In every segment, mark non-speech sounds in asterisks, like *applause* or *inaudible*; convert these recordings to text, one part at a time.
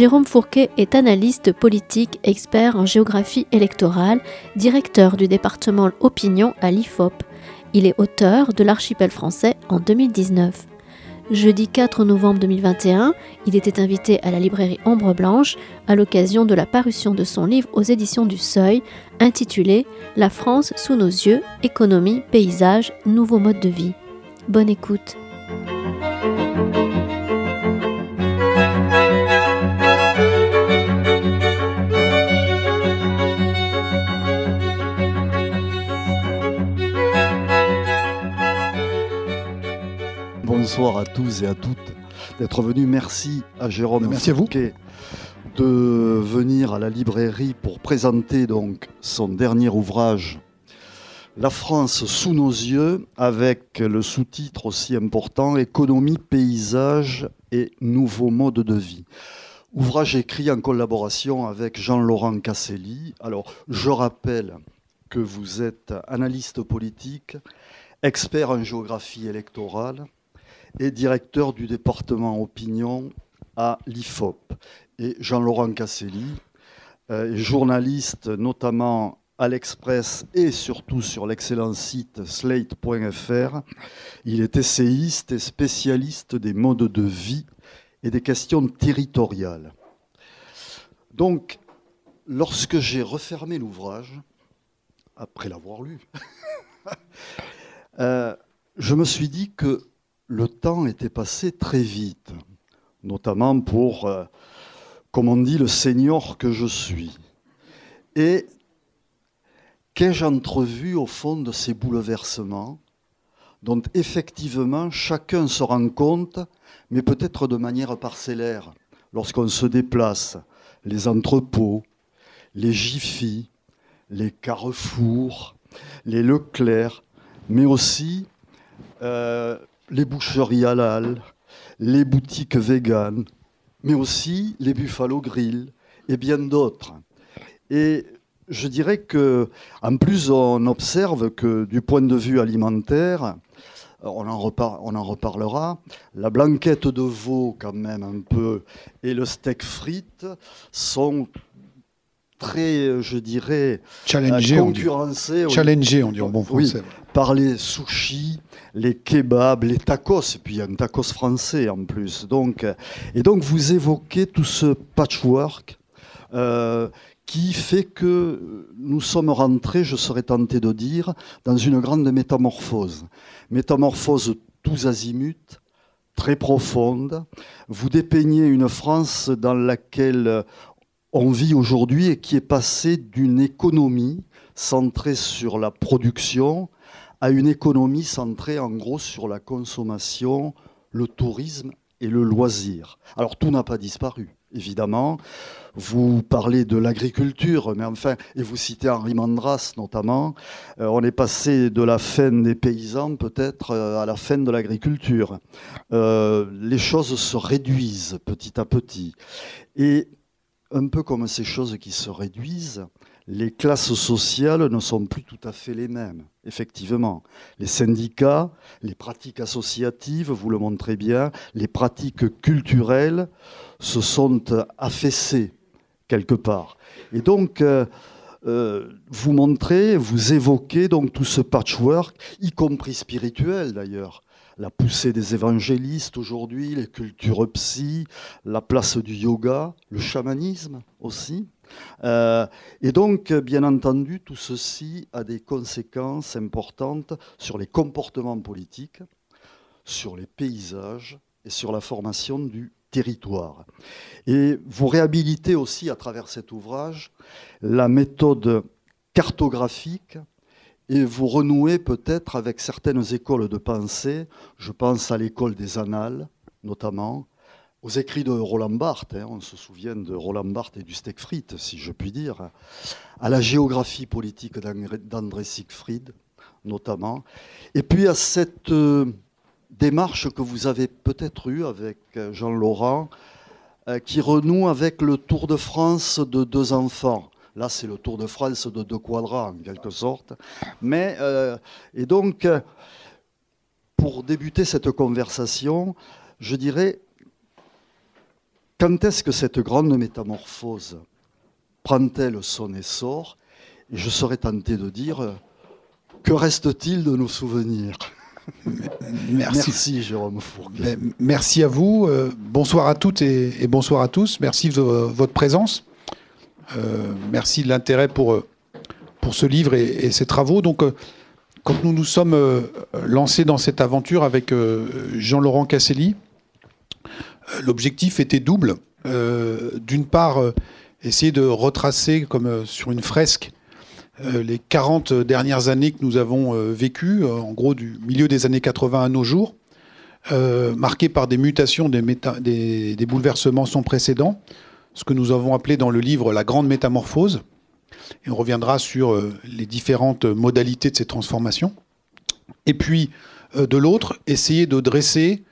Jérôme Fourquet est analyste politique, expert en géographie électorale, directeur du département Opinion à l'IFOP. Il est auteur de l'archipel français en 2019. Jeudi 4 novembre 2021, il était invité à la librairie Ombre Blanche à l'occasion de la parution de son livre aux éditions du Seuil, intitulé La France sous nos yeux, économie, paysage, nouveaux modes de vie. Bonne écoute. Bonsoir à tous et à toutes d'être venus. Merci à Jérôme Merci à vous. de venir à la librairie pour présenter donc son dernier ouvrage La France sous nos yeux avec le sous-titre aussi important Économie, paysage et nouveaux modes de vie. Ouvrage écrit en collaboration avec Jean-Laurent Casselli. Alors, je rappelle que vous êtes analyste politique, expert en géographie électorale, et directeur du département opinion à l'IFOP. Et Jean-Laurent Casselli euh, journaliste notamment à l'Express et surtout sur l'excellent site slate.fr. Il est essayiste et spécialiste des modes de vie et des questions territoriales. Donc, lorsque j'ai refermé l'ouvrage, après l'avoir lu, *laughs* euh, je me suis dit que le temps était passé très vite, notamment pour, euh, comme on dit, le seigneur que je suis. Et qu'ai-je entrevu au fond de ces bouleversements dont effectivement chacun se rend compte, mais peut-être de manière parcellaire, lorsqu'on se déplace, les entrepôts, les Jiffy, les Carrefour, les Leclerc, mais aussi euh, les boucheries halal, les boutiques véganes, mais aussi les Buffalo Grill et bien d'autres. Et je dirais que, en plus, on observe que du point de vue alimentaire, on en, reparlera. La blanquette de veau, quand même, un peu, et le steak frites sont très, je dirais, concurrencés. Challengés, on dit en bon français. par les sushis, les kebabs, les tacos, et puis il y a un tacos français en plus. Donc, et donc vous évoquez tout ce patchwork euh, qui fait que nous sommes rentrés, je serais tenté de dire, dans une grande métamorphose. Métamorphose tous azimuts, très profonde. Vous dépeignez une France dans laquelle on vit aujourd'hui et qui est passée d'une économie centrée sur la production à une économie centrée en gros sur la consommation, le tourisme et le loisir. Alors tout n'a pas disparu, évidemment. Vous parlez de l'agriculture, mais enfin, et vous citez Henri Mandras notamment, euh, on est passé de la fin des paysans peut-être euh, à la fin de l'agriculture. Euh, les choses se réduisent petit à petit. Et un peu comme ces choses qui se réduisent, les classes sociales ne sont plus tout à fait les mêmes, effectivement. Les syndicats, les pratiques associatives, vous le montrez bien, les pratiques culturelles se sont affaissées quelque part. Et donc, euh, euh, vous montrez, vous évoquez donc tout ce patchwork, y compris spirituel d'ailleurs. La poussée des évangélistes aujourd'hui, les cultures psy, la place du yoga, le chamanisme aussi. Euh, et donc, bien entendu, tout ceci a des conséquences importantes sur les comportements politiques, sur les paysages et sur la formation du territoire. Et vous réhabilitez aussi à travers cet ouvrage la méthode cartographique et vous renouez peut-être avec certaines écoles de pensée, je pense à l'école des annales notamment, aux écrits de Roland Barthes, hein, on se souvient de Roland Barthes et du steak frites, si je puis dire, à la géographie politique d'André Siegfried, notamment, et puis à cette euh, démarche que vous avez peut-être eue avec euh, Jean-Laurent, euh, qui renoue avec le Tour de France de deux enfants. Là, c'est le Tour de France de deux quadrats, en quelque sorte. Mais, et donc, pour débuter cette conversation, je dirais quand est-ce que cette grande métamorphose prend-elle son essor? Et je serais tenté de dire, que reste-t-il de nos souvenirs? *laughs* Merci. Jérôme Fourguet. Merci à vous. Euh, bonsoir à toutes et, bonsoir à tous. Merci de votre présence. Euh, merci de l'intérêt pour, euh, pour ce livre et, ces travaux. Donc, quand nous nous sommes lancés dans cette aventure avec Jean-Laurent Casselli, l'objectif était double. D'une part, essayer de retracer, comme sur une fresque, euh, les 40 dernières années que nous avons euh, vécues, euh, en gros du milieu des années 80 à nos jours, marquées par des mutations, des, des, bouleversements sans précédent, ce que nous avons appelé dans le livre la grande métamorphose. Et on reviendra sur les différentes modalités de ces transformations. Et puis, de l'autre, essayer de dresser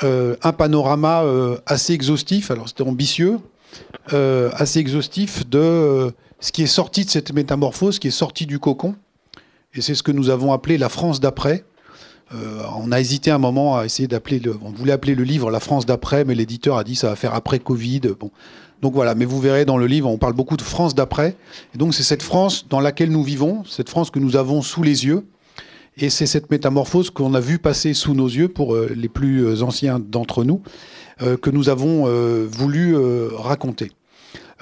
un panorama assez exhaustif, alors c'était ambitieux, assez exhaustif de ce qui est sorti de cette métamorphose, qui est sorti du cocon, et c'est ce que nous avons appelé la France d'après. Euh, on a hésité un moment à essayer d'appeler le, on voulait appeler le livre La France d'après, mais l'éditeur a dit ça va faire après Covid. Bon, donc voilà. Mais vous verrez dans le livre, on parle beaucoup de France d'après. Et donc c'est cette France dans laquelle nous vivons, cette France que nous avons sous les yeux, et c'est cette métamorphose qu'on a vu passer sous nos yeux pour euh, les plus euh, anciens d'entre nous, que nous avons voulu raconter.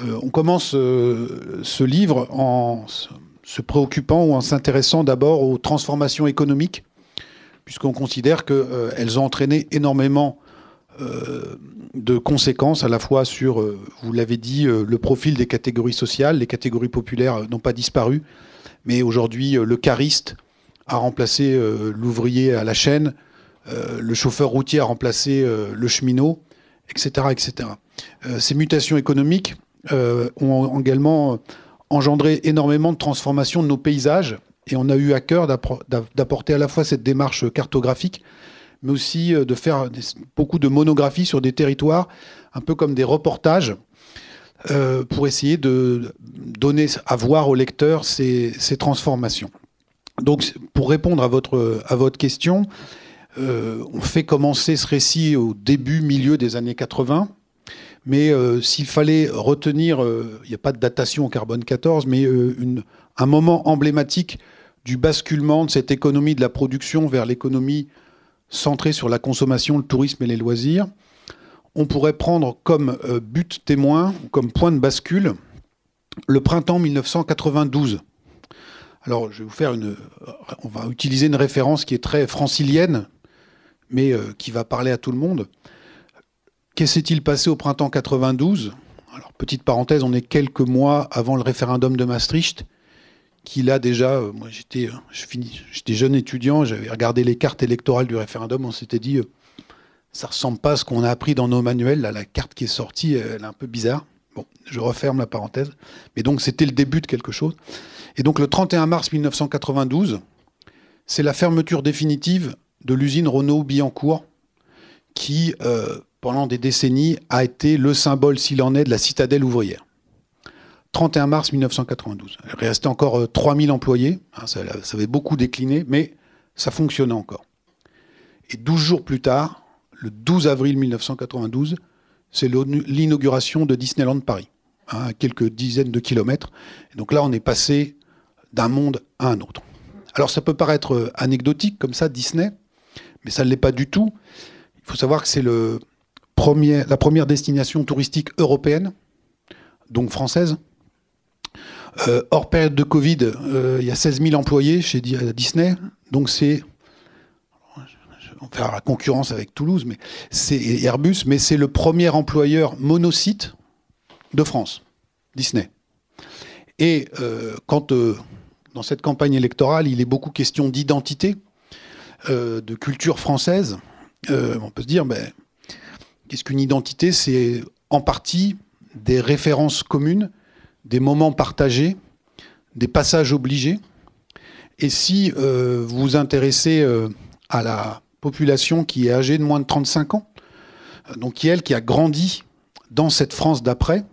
Euh, on commence euh, ce livre en se préoccupant ou en s'intéressant d'abord aux transformations économiques, puisqu'on considère qu'elles ont entraîné énormément euh, de conséquences à la fois sur, vous l'avez dit, le profil des catégories sociales. Les catégories populaires n'ont pas disparu, mais aujourd'hui, le cariste a remplacé l'ouvrier à la chaîne, le chauffeur routier a remplacé le cheminot, etc. etc. ces mutations économiques euh, ont également engendré énormément de transformations de nos paysages. Et on a eu à cœur d'apporter à la fois cette démarche cartographique, mais aussi euh, de faire beaucoup de monographies sur des territoires, un peu comme des reportages, euh, pour essayer de donner à voir aux lecteurs ces, transformations. Donc, pour répondre à votre, à votre question, on fait commencer ce récit au début, milieu des années 80, mais euh, s'il fallait retenir, euh, il n'y a pas de datation au carbone 14, mais euh, un moment emblématique du basculement de cette économie de la production vers l'économie centrée sur la consommation, le tourisme et les loisirs, on pourrait prendre comme but témoin, comme point de bascule, le printemps 1992. Alors, je vais vous faire une. On va utiliser une référence qui est très francilienne, mais qui va parler à tout le monde. Qu'est-ce s'est-il passé au printemps 92 Alors, petite parenthèse, on est quelques mois avant le référendum de Maastricht, qui là déjà, euh, moi j'étais, euh, j'étais jeune étudiant, j'avais regardé les cartes électorales du référendum, on s'était dit, euh, ça ressemble pas à ce qu'on a appris dans nos manuels. La carte qui est sortie, elle est un peu bizarre. Bon, je referme la parenthèse. Mais donc, c'était le début de quelque chose. Et donc, le 31 mars 1992, c'est la fermeture définitive de l'usine Renault-Billancourt qui, pendant des décennies, a été le symbole, s'il en est, de la citadelle ouvrière. 31 mars 1992. Il restait encore 3000 euh, employés, hein, ça, avait beaucoup décliné, mais ça fonctionnait encore. Et 12 jours plus tard, le 12 avril 1992, c'est l'inauguration de Disneyland Paris, hein, à quelques dizaines de kilomètres. donc là, on est passé d'un monde à un autre. Alors ça peut paraître euh, anecdotique comme ça, Disney, mais ça ne l'est pas du tout. Il faut savoir que c'est la première destination touristique européenne, donc française. Euh, hors période de Covid, euh, il y a 16 000 employés chez Disney. Donc c'est. On va faire la concurrence avec Toulouse, mais c'est Airbus, mais c'est le premier employeur monocyte de France, Disney. Et euh, quand dans cette campagne électorale, il est beaucoup question d'identité, de culture française, on peut se dire, ben, Qu'est-ce qu'une identité? C'est en partie des références communes, des moments partagés, des passages obligés. Et si euh, vous vous intéressez euh, à la population qui est âgée de moins de 35 ans, euh, donc qui elle qui a grandi dans cette France d'après,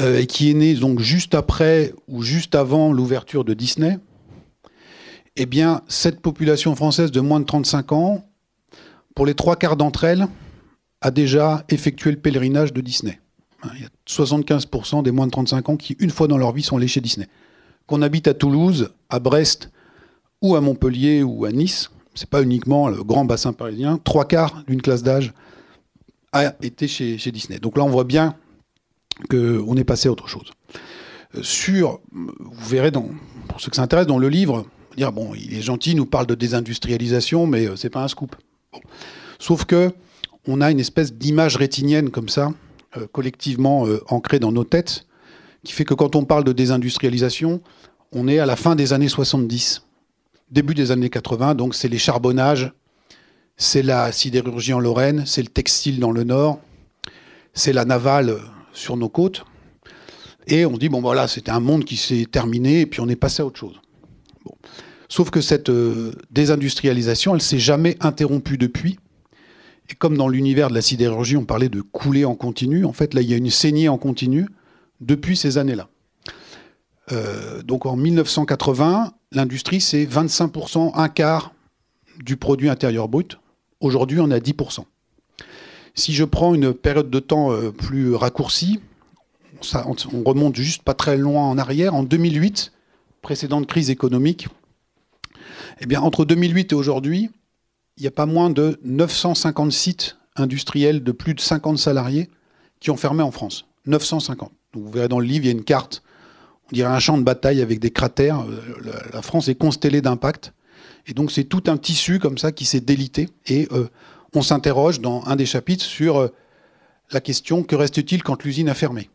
et qui est née donc juste après ou juste avant l'ouverture de Disney, eh bien cette population française de moins de 35 ans, pour les trois quarts d'entre elles, a déjà effectué le pèlerinage de Disney. Hein, il y a 75% des moins de 35 ans qui, une fois dans leur vie, sont allés chez Disney. Qu'on habite à Toulouse, à Brest, ou à Montpellier, ou à Nice, c'est pas uniquement le grand bassin parisien, trois quarts d'une classe d'âge a été chez, Disney. Donc là, on voit bien qu'on est passé à autre chose. Euh, sur, vous verrez, dans, pour ceux qui s'intéressent, dans le livre, il est gentil, il nous parle de désindustrialisation, mais euh, c'est pas un scoop. Sauf que on a une espèce d'image rétinienne comme ça, collectivement ancrée dans nos têtes, qui fait que quand on parle de désindustrialisation, on est à la fin des années 70 début des années 80. Donc c'est les charbonnages, c'est la sidérurgie en Lorraine, c'est le textile dans le nord, c'est la navale sur nos côtes. Et on dit, bon voilà, c'était un monde qui s'est terminé et puis on est passé à autre chose. Sauf que cette euh, désindustrialisation, elle s'est jamais interrompue depuis. Et comme dans l'univers de la sidérurgie, on parlait de couler en continu, en fait, là, il y a une saignée en continu depuis ces années-là. Euh, donc en 1980, l'industrie, c'est 25%, un quart du produit intérieur brut. Aujourd'hui, on est à 10%. Si je prends une période de temps euh, plus raccourcie, on remonte juste pas très loin en arrière, en 2008, précédente crise économique, eh bien, entre 2008 et aujourd'hui, il n'y a pas moins de 950 sites industriels de plus de 50 salariés qui ont fermé en France. 950. vous verrez dans le livre, il y a une carte on dirait un champ de bataille avec des cratères. Euh, la France est constellée d'impact. Et donc c'est tout un tissu comme ça qui s'est délité. Et euh, on s'interroge dans un des chapitres sur euh, la question que reste-t-il quand l'usine a fermé?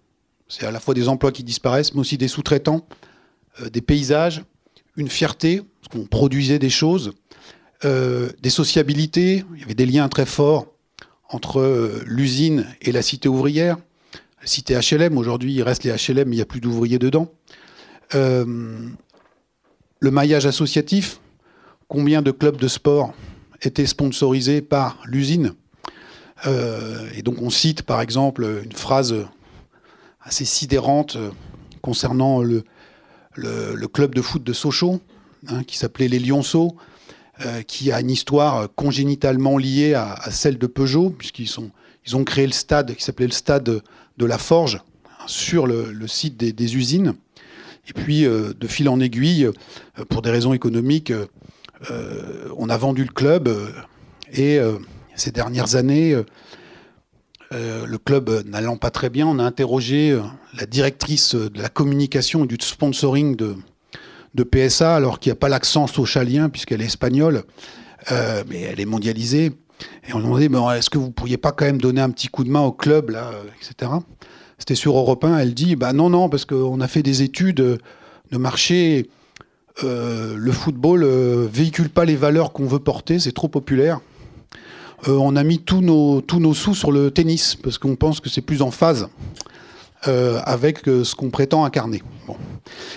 C'est à la fois des emplois qui disparaissent, mais aussi des sous-traitants, des paysages, une fierté, parce qu'on produisait des choses, des sociabilités. Il y avait des liens très forts entre l'usine et la cité ouvrière. La cité HLM, aujourd'hui il reste les HLM, mais il n'y a plus d'ouvriers dedans. Euh, le maillage associatif, combien de clubs de sport étaient sponsorisés par l'usine? Euh, Et donc on cite par exemple une phrase assez sidérante euh, concernant le, club de foot de Sochaux, hein, qui s'appelait les Lyonceaux, qui a une histoire congénitalement liée à, celle de Peugeot, puisqu'ils ils ont créé le stade qui s'appelait le stade de la Forge sur le, site des, usines. Et puis, euh, de fil en aiguille, euh, pour des raisons économiques, euh, on a vendu le club. et ces dernières années, le club n'allant pas très bien, on a interrogé la directrice de la communication et du sponsoring de, de PSA, alors qu'il n'y a pas l'accent socialien, puisqu'elle est espagnole, mais elle est mondialisée. Et on demandait, est-ce que vous pourriez pas quand même donner un petit coup de main au club, là, etc. C'était sur Europe 1, elle dit, bah non, non, parce qu'on a fait des études de marché. Euh, le football euh, véhicule pas les valeurs qu'on veut porter, c'est trop populaire. Euh, on a mis tous nos, tous nos sous sur le tennis, parce qu'on pense que c'est plus en phase avec ce qu'on prétend incarner.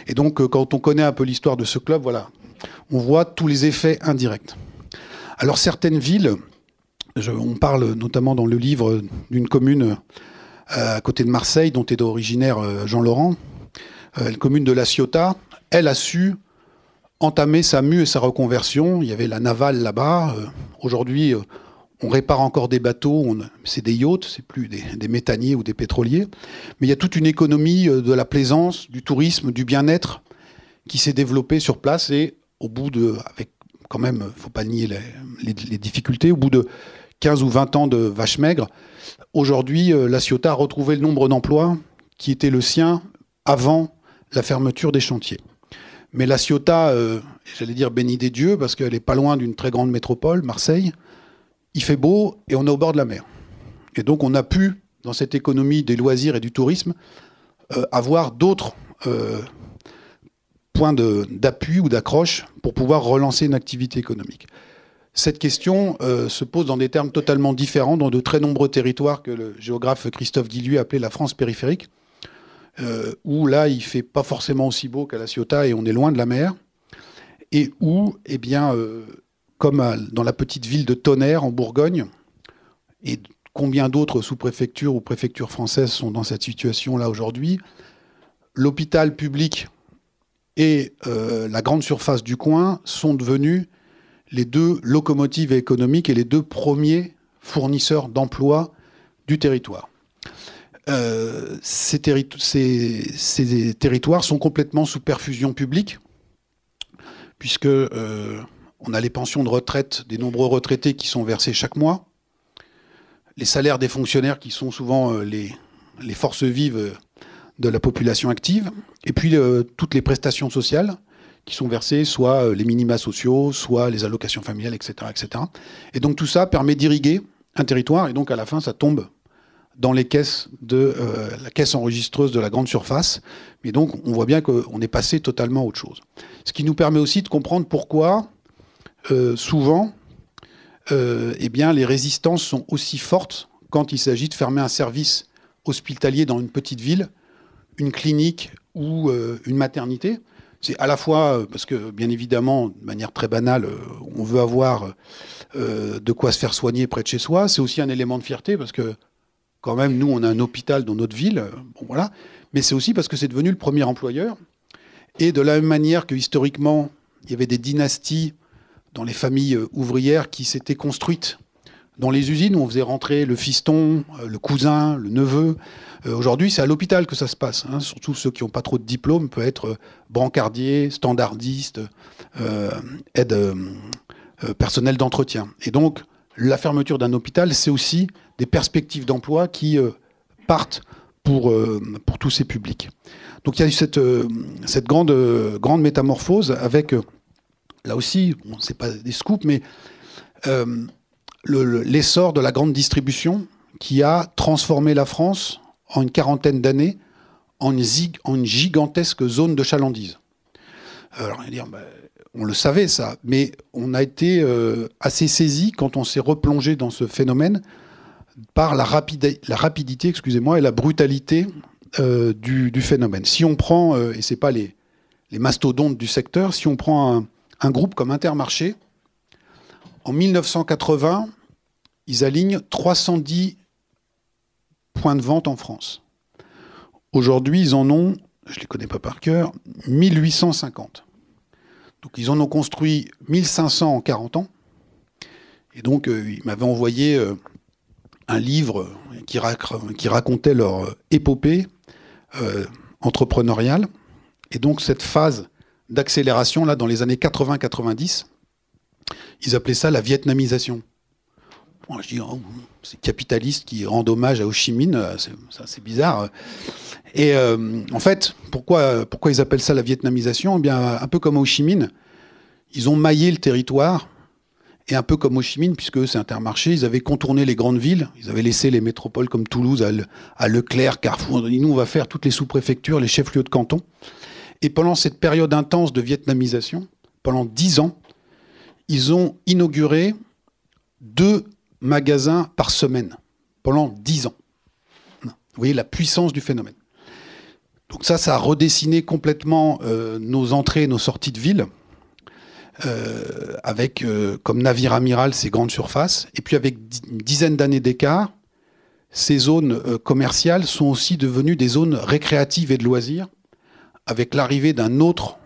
Et donc, quand on connaît un peu l'histoire de ce club, voilà, on voit tous les effets indirects. Alors, certaines villes, on parle notamment dans le livre d'une commune euh, à côté de Marseille, dont est originaire euh, Jean Laurent, euh, la commune de La Ciotat. Elle a su entamer sa mue et sa reconversion. Il y avait la navale là-bas. Aujourd'hui, on répare encore des bateaux, c'est des yachts, c'est plus des, des, méthaniers ou des pétroliers. Mais il y a toute une économie de la plaisance, du tourisme, du bien-être qui s'est développée sur place et au bout de, avec quand même, faut pas nier les, difficultés, au bout de 15 ou 20 ans de vache maigre, aujourd'hui, euh, la Ciotat a retrouvé le nombre d'emplois qui était le sien avant la fermeture des chantiers. Mais la Ciotat, euh, j'allais dire béni des dieux, parce qu'elle n'est pas loin d'une très grande métropole, Marseille, il fait beau et on est au bord de la mer. Et donc on a pu, dans cette économie des loisirs et du tourisme, euh, avoir d'autres points d'appui ou d'accroche pour pouvoir relancer une activité économique. Cette question euh, se pose dans des termes totalement différents dans de très nombreux territoires que le géographe Christophe Guilluy appelait la France périphérique, euh, où là, il fait pas forcément aussi beau qu'à La Ciotat et on est loin de la mer, et où, eh bien, euh, comme dans la petite ville de Tonnerre en Bourgogne, et combien d'autres sous-préfectures ou préfectures françaises sont dans cette situation-là aujourd'hui, l'hôpital public et la grande surface du coin sont devenus les deux locomotives économiques et les deux premiers fournisseurs d'emplois du territoire. Ces, ces, territoires sont complètement sous perfusion publique, puisque on a les pensions de retraite des nombreux retraités qui sont versés chaque mois, les salaires des fonctionnaires qui sont souvent euh, les, forces vives euh, de la population active, et puis euh, toutes les prestations sociales qui sont versées, soit les minima sociaux, soit les allocations familiales, etc. etc. Et donc tout ça permet d'irriguer un territoire, et donc à la fin, ça tombe dans les caisses de la caisse enregistreuse de la grande surface. Mais donc on voit bien qu'on est passé totalement à autre chose. Ce qui nous permet aussi de comprendre pourquoi souvent, euh, eh bien, les résistances sont aussi fortes quand il s'agit de fermer un service hospitalier dans une petite ville, une clinique ou euh, une maternité. C'est à la fois parce que, bien évidemment, de manière très banale, on veut avoir de quoi se faire soigner près de chez soi. C'est aussi un élément de fierté parce que, quand même, nous, on a un hôpital dans notre ville. Bon, voilà. Mais c'est aussi parce que c'est devenu le premier employeur. Et de la même manière que, historiquement, il y avait des dynasties dans les familles euh, ouvrières qui s'étaient construites dans les usines où on faisait rentrer le fiston, euh, le cousin, le neveu. Euh, aujourd'hui, c'est à l'hôpital que ça se passe. Hein. Surtout ceux qui n'ont pas trop de diplôme peuvent être brancardier, standardiste, aide personnel d'entretien. Et donc, la fermeture d'un hôpital, c'est aussi des perspectives d'emploi qui partent pour, pour tous ces publics. Donc il y a eu cette, cette grande, grande métamorphose avec là aussi, bon, c'est pas des scoops, mais euh, l'essor de la grande distribution qui a transformé la France en une quarantaine d'années en, une gigantesque zone de chalandise. Alors, on, dire, bah, on le savait ça, mais on a été euh, assez saisi quand on s'est replongé dans ce phénomène par la, rapidité excusez-moi, et la brutalité euh, du, phénomène. Si on prend, et ce n'est pas les, les mastodontes du secteur, si on prend un, un groupe comme Intermarché, en 1980, ils alignent 310 points de vente en France. Aujourd'hui, ils en ont, je ne les connais pas par cœur, 1850. Donc ils en ont construit 1500 en 40 ans. Et donc, euh, ils m'avaient envoyé euh, un livre qui, racontait leur épopée euh, entrepreneuriale. Et donc, cette phase d'accélération là dans les années 80-90. Ils appelaient ça la vietnamisation. je dis, oh, c'est capitaliste qui rend hommage à Ho Chi Minh, euh, c'est bizarre. Et euh, en fait, pourquoi, ils appellent ça la vietnamisation? Eh bien, Un peu comme Ho Chi Minh, ils ont maillé le territoire, et un peu comme Ho Chi Minh, puisque c'est Intermarché, ils avaient contourné les grandes villes, ils avaient laissé les métropoles comme Toulouse à, à Leclerc, Carrefour. Nous, on va faire toutes les sous-préfectures, les chefs-lieux de canton. Et pendant cette période intense de vietnamisation, pendant dix ans, ils ont inauguré deux magasins par semaine, pendant dix ans. Vous voyez la puissance du phénomène. Donc ça, ça a redessiné complètement euh, nos entrées et nos sorties de ville, euh, avec euh, comme navire amiral ces grandes surfaces. Et puis avec une dizaine d'années d'écart, ces zones commerciales sont aussi devenues des zones récréatives et de loisirs, avec l'arrivée d'un autre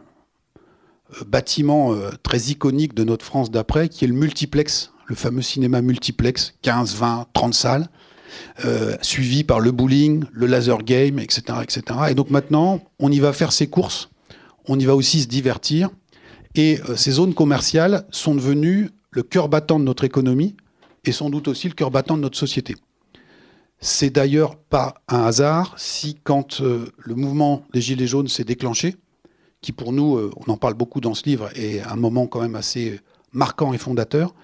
euh, bâtiment euh, très iconique de notre France d'après, qui est le multiplex, le fameux cinéma multiplex, 15, 20, 30 salles, euh, suivi par le bowling, le laser game, etc., etc. Et donc maintenant, on y va faire ses courses, on y va aussi se divertir, et ces zones commerciales sont devenues le cœur battant de notre économie, et sans doute aussi le cœur battant de notre société. C'est d'ailleurs pas un hasard si, quand euh, le mouvement des Gilets jaunes s'est déclenché, qui pour nous, euh, on en parle beaucoup dans ce livre, est un moment quand même assez marquant et fondateur,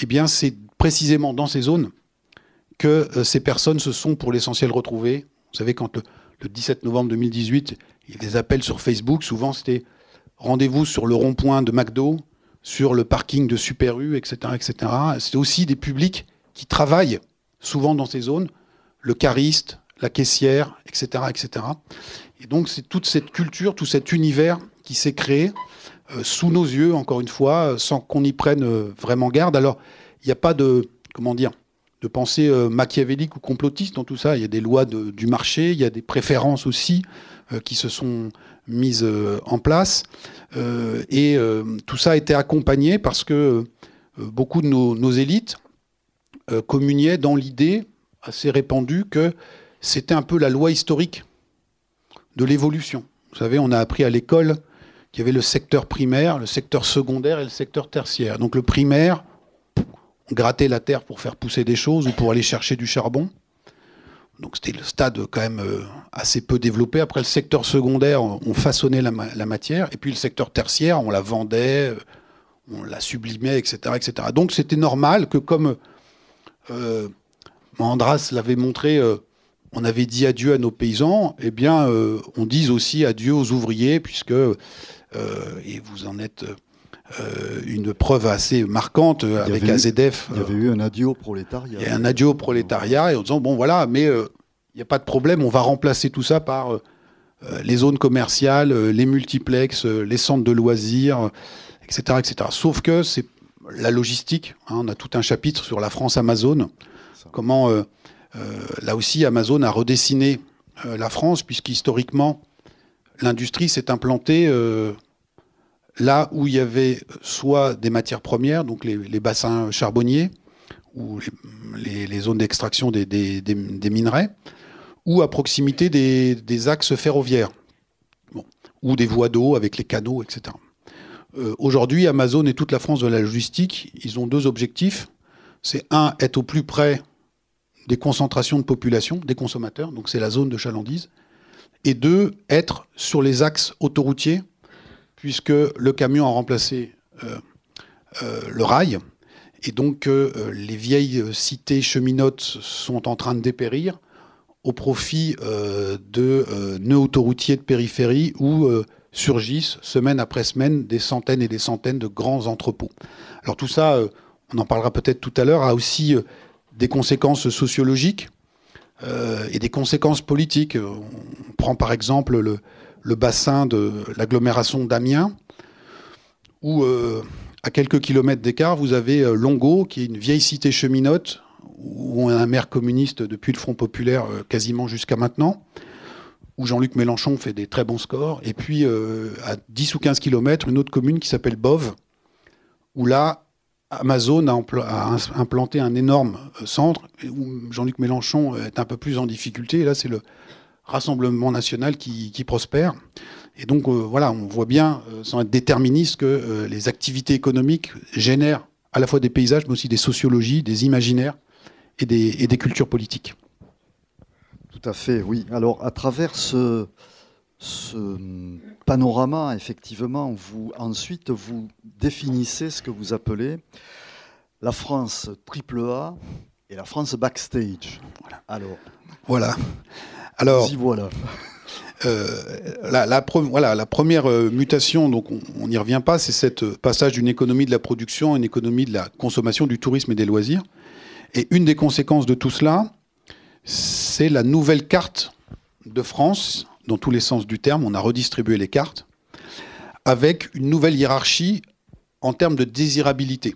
eh bien, c'est précisément dans ces zones que euh, ces personnes se sont pour l'essentiel retrouvées. Vous savez, quand le, 17 novembre 2018, il y a des appels sur Facebook, souvent c'était rendez-vous sur le rond-point de McDo, sur le parking de Super U, etc. etc. C'est aussi des publics qui travaillent souvent dans ces zones le cariste, la caissière, etc. etc. Et donc c'est toute cette culture, tout cet univers qui s'est créé euh, sous nos yeux, encore une fois, euh, sans qu'on y prenne euh, vraiment garde. Alors, il n'y a pas de, comment dire, de pensée machiavélique ou complotiste dans tout ça. Il y a des lois du marché, il y a des préférences aussi qui se sont mises en place. et tout ça a été accompagné parce que beaucoup de nos élites communiaient dans l'idée assez répandue que c'était un peu la loi historique de l'évolution. Vous savez, on a appris à l'école qu'il y avait le secteur primaire, le secteur secondaire et le secteur tertiaire. Donc le primaire, on grattait la terre pour faire pousser des choses ou pour aller chercher du charbon. Donc c'était le stade quand même euh, assez peu développé. Après le secteur secondaire, on façonnait la, matière. Et puis le secteur tertiaire, on la vendait, euh, on la sublimait, etc. etc. Donc c'était normal que comme euh, Andras l'avait montré, euh, on avait dit adieu à nos paysans, eh bien on dise aussi adieu aux ouvriers, puisque, et vous en êtes une preuve assez marquante avec AZF. Il y avait eu un adieu au prolétariat. Il y a un adieu au prolétariat, et en disant, bon voilà, mais il n'y a pas de problème, on va remplacer tout ça par les zones commerciales, les multiplex, les centres de loisirs, etc., etc. Sauf que c'est la logistique. Hein, on a tout un chapitre sur la France Amazon. Comment, euh, euh, là aussi, Amazon a redessiné euh, la France, puisqu'historiquement, l'industrie s'est implantée là où il y avait soit des matières premières, donc les, bassins charbonniers, ou les, zones d'extraction des, minerais, ou à proximité des, axes ferroviaires, ou des voies d'eau avec les canaux, etc. Aujourd'hui, Amazon et toute la France de la logistique, ils ont deux objectifs. C'est un, être au plus près des concentrations de population, des consommateurs, donc c'est la zone de chalandise. Et deux, être sur les axes autoroutiers, puisque le camion a remplacé euh, euh, le rail. Et donc les vieilles cités cheminotes sont en train de dépérir au profit de nœuds autoroutiers de périphérie où surgissent semaine après semaine des centaines et des centaines de grands entrepôts. Alors tout ça, euh, on en parlera peut-être tout à l'heure, a aussi euh, des conséquences sociologiques euh, et des conséquences politiques. On prend par exemple le, bassin de l'agglomération d'Amiens, où à quelques kilomètres d'écart, vous avez Longo, qui est une vieille cité cheminote, où on a un maire communiste depuis le Front populaire quasiment jusqu'à maintenant où Jean-Luc Mélenchon fait des très bons scores. Et puis, euh, à 10 ou 15 kilomètres, une autre commune qui s'appelle Bove, où là, Amazon a, implanté un énorme euh, centre, où Jean-Luc Mélenchon est un peu plus en difficulté. Et là, c'est le Rassemblement national qui, prospère. Et donc, euh, voilà, on voit bien, sans être déterministe, que les activités économiques génèrent à la fois des paysages, mais aussi des sociologies, des imaginaires et des cultures politiques. Tout à fait, oui. Alors, à travers ce, panorama, effectivement, vous ensuite vous définissez ce que vous appelez la France triple A et la France backstage. Voilà. Alors, voilà. Alors, voilà. Euh, la, voilà, la première euh, mutation, donc on n'y revient pas, c'est ce passage d'une économie de la production à une économie de la consommation, du tourisme et des loisirs. Et une des conséquences de tout cela, c'est la nouvelle carte de France, dans tous les sens du terme. On a redistribué les cartes, avec une nouvelle hiérarchie en termes de désirabilité.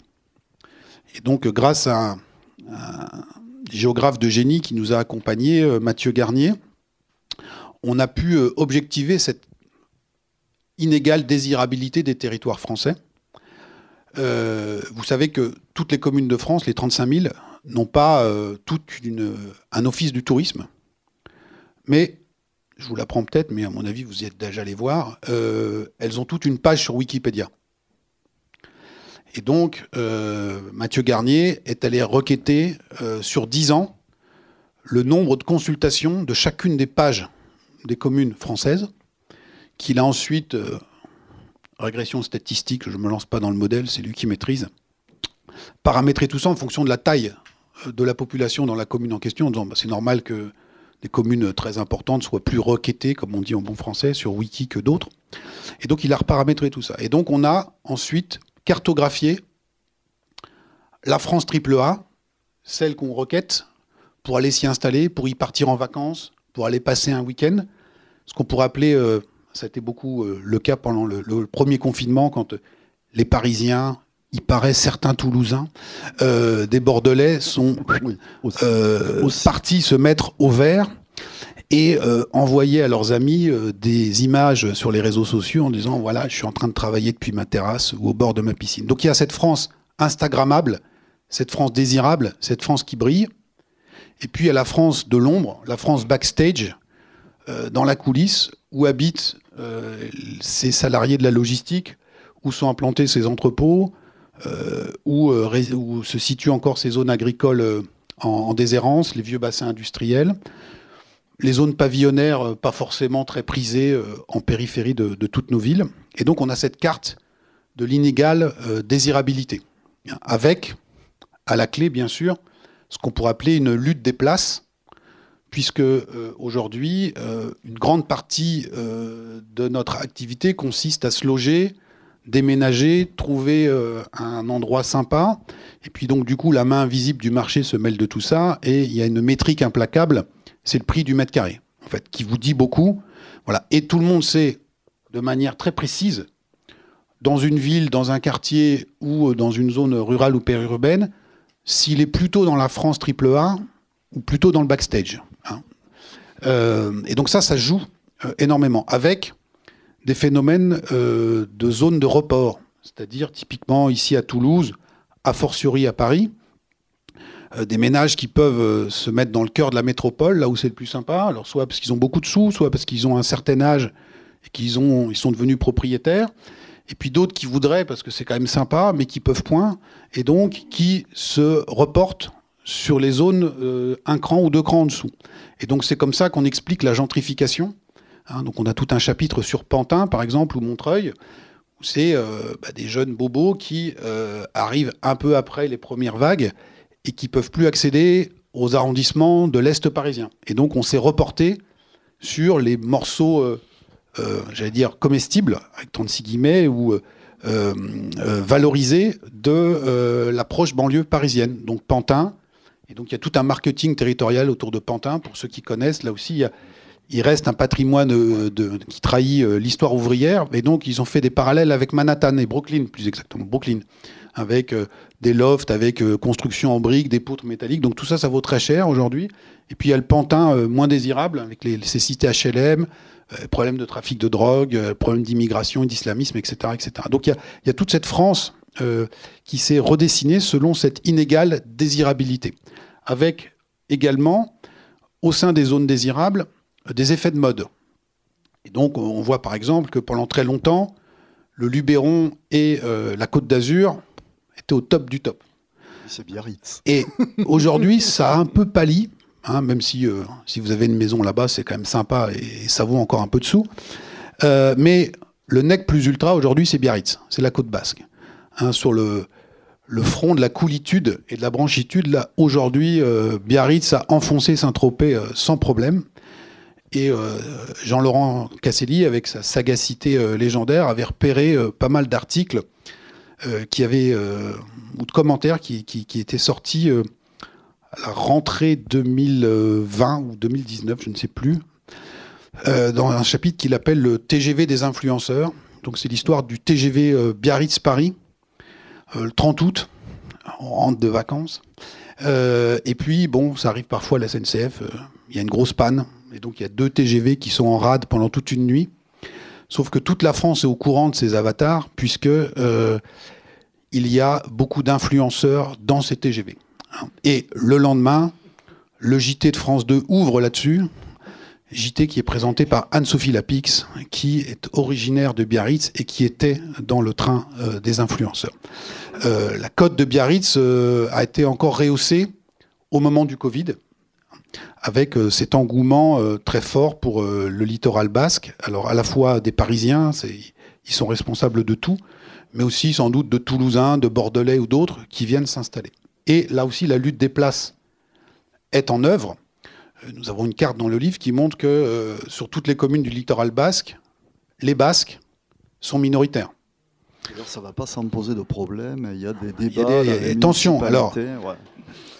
Et donc, grâce à un, géographe de génie qui nous a accompagnés, euh, Mathieu Garnier, on a pu euh, objectiver cette inégale désirabilité des territoires français. Euh, vous savez que toutes les communes de France, les 35 000, n'ont pas tout un office du tourisme, mais, je vous l'apprends peut-être, mais à mon avis, vous y êtes déjà allé voir, euh, elles ont toute une page sur Wikipédia. Et donc, euh, Mathieu Garnier est allé requêter sur 10 ans le nombre de consultations de chacune des pages des communes françaises, qu'il a ensuite, régression statistique, je ne me lance pas dans le modèle, c'est lui qui maîtrise, paramétrer tout ça en fonction de la taille de la population dans la commune en question, en disant bah, c'est normal que des communes très importantes soient plus requêtées, comme on dit en bon français, sur Wiki que d'autres. Et donc il a reparamétré tout ça. Et donc on a ensuite cartographié la France triple A, celle qu'on requête pour aller s'y installer, pour y partir en vacances, pour aller passer un week-end. Ce qu'on pourrait appeler, euh, ça a été beaucoup euh, le cas pendant le, premier confinement, quand les Parisiens, il paraît certains Toulousains, euh, des Bordelais sont euh, partis se mettre au vert et euh, envoyer à leurs amis des images sur les réseaux sociaux en disant voilà, je suis en train de travailler depuis ma terrasse ou au bord de ma piscine. Donc il y a cette France Instagrammable, cette France désirable, cette France qui brille. Et puis il y a la France de l'ombre, la France backstage, dans la coulisse, où habitent ces salariés de la logistique, où sont implantés ces entrepôts, où, où, se situent encore ces zones agricoles en, déshérence, les vieux bassins industriels, les zones pavillonnaires euh, pas forcément très prisées euh, en périphérie de, toutes nos villes. Et donc on a cette carte de l'inégale euh, désirabilité, avec, à la clé bien sûr, ce qu'on pourrait appeler une lutte des places, puisque aujourd'hui, une grande partie de notre activité consiste à se loger déménager, trouver euh, un endroit sympa. Et puis donc du coup, la main invisible du marché se mêle de tout ça. Et il y a une métrique implacable, c'est le prix du mètre carré, en fait, qui vous dit beaucoup. Voilà. Et tout le monde sait de manière très précise, dans une ville, dans un quartier ou euh, dans une zone rurale ou périurbaine, s'il est plutôt dans la France triple A ou plutôt dans le backstage. Hein. Euh, et donc ça, ça joue énormément. Avec des phénomènes euh, de zones de report, c'est-à-dire typiquement ici à Toulouse, a fortiori à Paris, euh, des ménages qui peuvent euh, se mettre dans le cœur de la métropole, là où c'est le plus sympa, alors soit parce qu'ils ont beaucoup de sous, soit parce qu'ils ont un certain âge et qu'ils ont, ils sont devenus propriétaires, et puis d'autres qui voudraient, parce que c'est quand même sympa, mais qui peuvent point, et donc qui se reportent sur les zones un cran ou deux crans en dessous. Et donc c'est comme ça qu'on explique la gentrification Hein, donc on a tout un chapitre sur Pantin, par exemple, ou Montreuil, où c'est euh, bah, des jeunes bobos qui euh, arrivent un peu après les premières vagues et qui peuvent plus accéder aux arrondissements de l'Est parisien. Et donc on s'est reporté sur les morceaux, euh, j'allais dire, comestibles, avec 36 guillemets, ou valorisés de l'approche banlieue parisienne. Donc Pantin, et donc il y a tout un marketing territorial autour de Pantin, pour ceux qui connaissent, là aussi il y a il reste un patrimoine euh, qui trahit euh, l'histoire ouvrière. Et donc, ils ont fait des parallèles avec Manhattan et Brooklyn, plus exactement, Brooklyn, avec euh, des lofts, avec construction en briques, des poutres métalliques. Donc, tout ça, ça vaut très cher aujourd'hui. Et puis, il y a le pantin moins désirable, avec les, ces cités HLM, problèmes de trafic de drogue, problèmes d'immigration d'islamisme, etc., etc. Donc, il y a toute cette France qui s'est redessinée selon cette inégale désirabilité. Avec également, au sein des zones désirables, des effets de mode. Et donc, on voit par exemple que pendant très longtemps, le Luberon et euh, la Côte d'Azur étaient au top du top. C'est Biarritz. Et *laughs* aujourd'hui, ça a un peu pâli, hein, même si, euh, si vous avez une maison là-bas, c'est quand même sympa et, ça vaut encore un peu de sous. Euh, mais le nec plus ultra aujourd'hui, c'est Biarritz, c'est la côte basque. Hein, sur le, le front de la coolitude et de la branchitude, là, aujourd'hui, Biarritz a enfoncé Saint-Tropez sans problème. Et euh, Jean-Laurent Casselli, avec sa sagacité euh, légendaire, avait repéré euh, pas mal d'articles qui avaient, ou de commentaires qui, qui étaient sortis à la rentrée 2020 ou 2019, je ne sais plus, dans un chapitre qu'il appelle le TGV des influenceurs. Donc c'est l'histoire du TGV Biarritz-Paris, le 30 août, en rentre de vacances. et puis, bon, ça arrive parfois à la SNCF, il y a une grosse panne, et donc il y a deux TGV qui sont en rade pendant toute une nuit. Sauf que toute la France est au courant de ces avatars, puisque euh, il y a beaucoup d'influenceurs dans ces TGV. Et le lendemain, le JT de France 2 ouvre là-dessus. JT qui est présenté par Anne-Sophie Lapix, qui est originaire de Biarritz et qui était dans le train euh, des influenceurs. Euh, la cote de Biarritz a été encore rehaussée au moment du Covid avec euh, cet engouement euh, très fort pour euh, le littoral basque. Alors à la fois des Parisiens, ils sont responsables de tout, mais aussi sans doute de Toulousains, de Bordelais ou d'autres qui viennent s'installer. Et là aussi, la lutte des places est en œuvre. Nous avons une carte dans le livre qui montre que sur toutes les communes du littoral basque, les Basques sont minoritaires. Ça ne va pas sans poser de problème. Il y a des débats. Il y a des, tensions. Alors,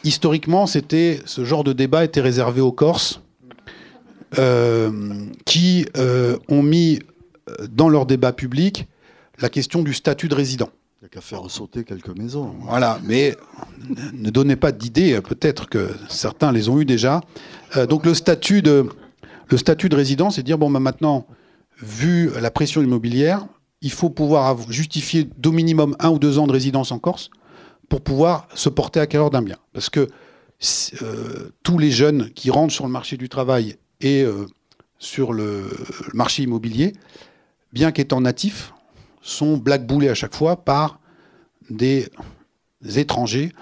historiquement, c'était ce genre de débat était réservé aux Corses, euh, qui euh, ont mis euh, dans leur débat public la question du statut de résident. Il n'y a qu'à faire sauter quelques maisons. Voilà, mais ne donnez pas d'idées, peut-être que certains les ont eu déjà. donc le statut de, le statut de résident, c'est dire, bon, bah, maintenant, vu la pression immobilière, il faut pouvoir justifier d'au minimum un ou deux ans de résidence en Corse pour pouvoir se porter acquéreur d'un bien. Parce que tous les jeunes qui rentrent sur le marché du travail et sur le, marché immobilier, bien qu'étant natifs, sont blackboulés à chaque fois par des étrangers,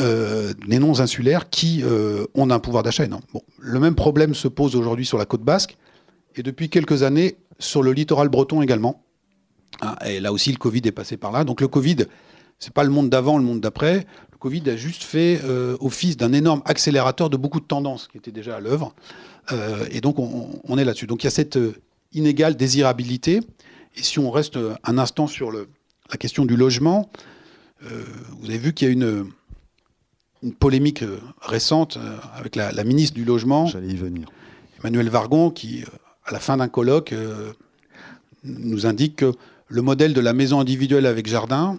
euh, des non-insulaires qui euh, ont un pouvoir d'achat énorme. Bon, le même problème se pose aujourd'hui sur la côte basque et depuis quelques années sur le littoral breton également. Ah, et là aussi, le Covid est passé par là. Donc le Covid, c'est pas le monde d'avant, le monde d'après. Le Covid a juste fait euh, office d'un énorme accélérateur de beaucoup de tendances qui étaient déjà à l'œuvre. et donc on, est là-dessus. Donc il y a cette inégale désirabilité. Et si on reste un instant sur le, la question du logement, euh, vous avez vu qu'il y a une, une polémique euh, récente euh, avec la, ministre du Logement. J'allais y venir. Emmanuel Vargon, qui, à la fin d'un colloque, nous indique que le modèle de la maison individuelle avec jardin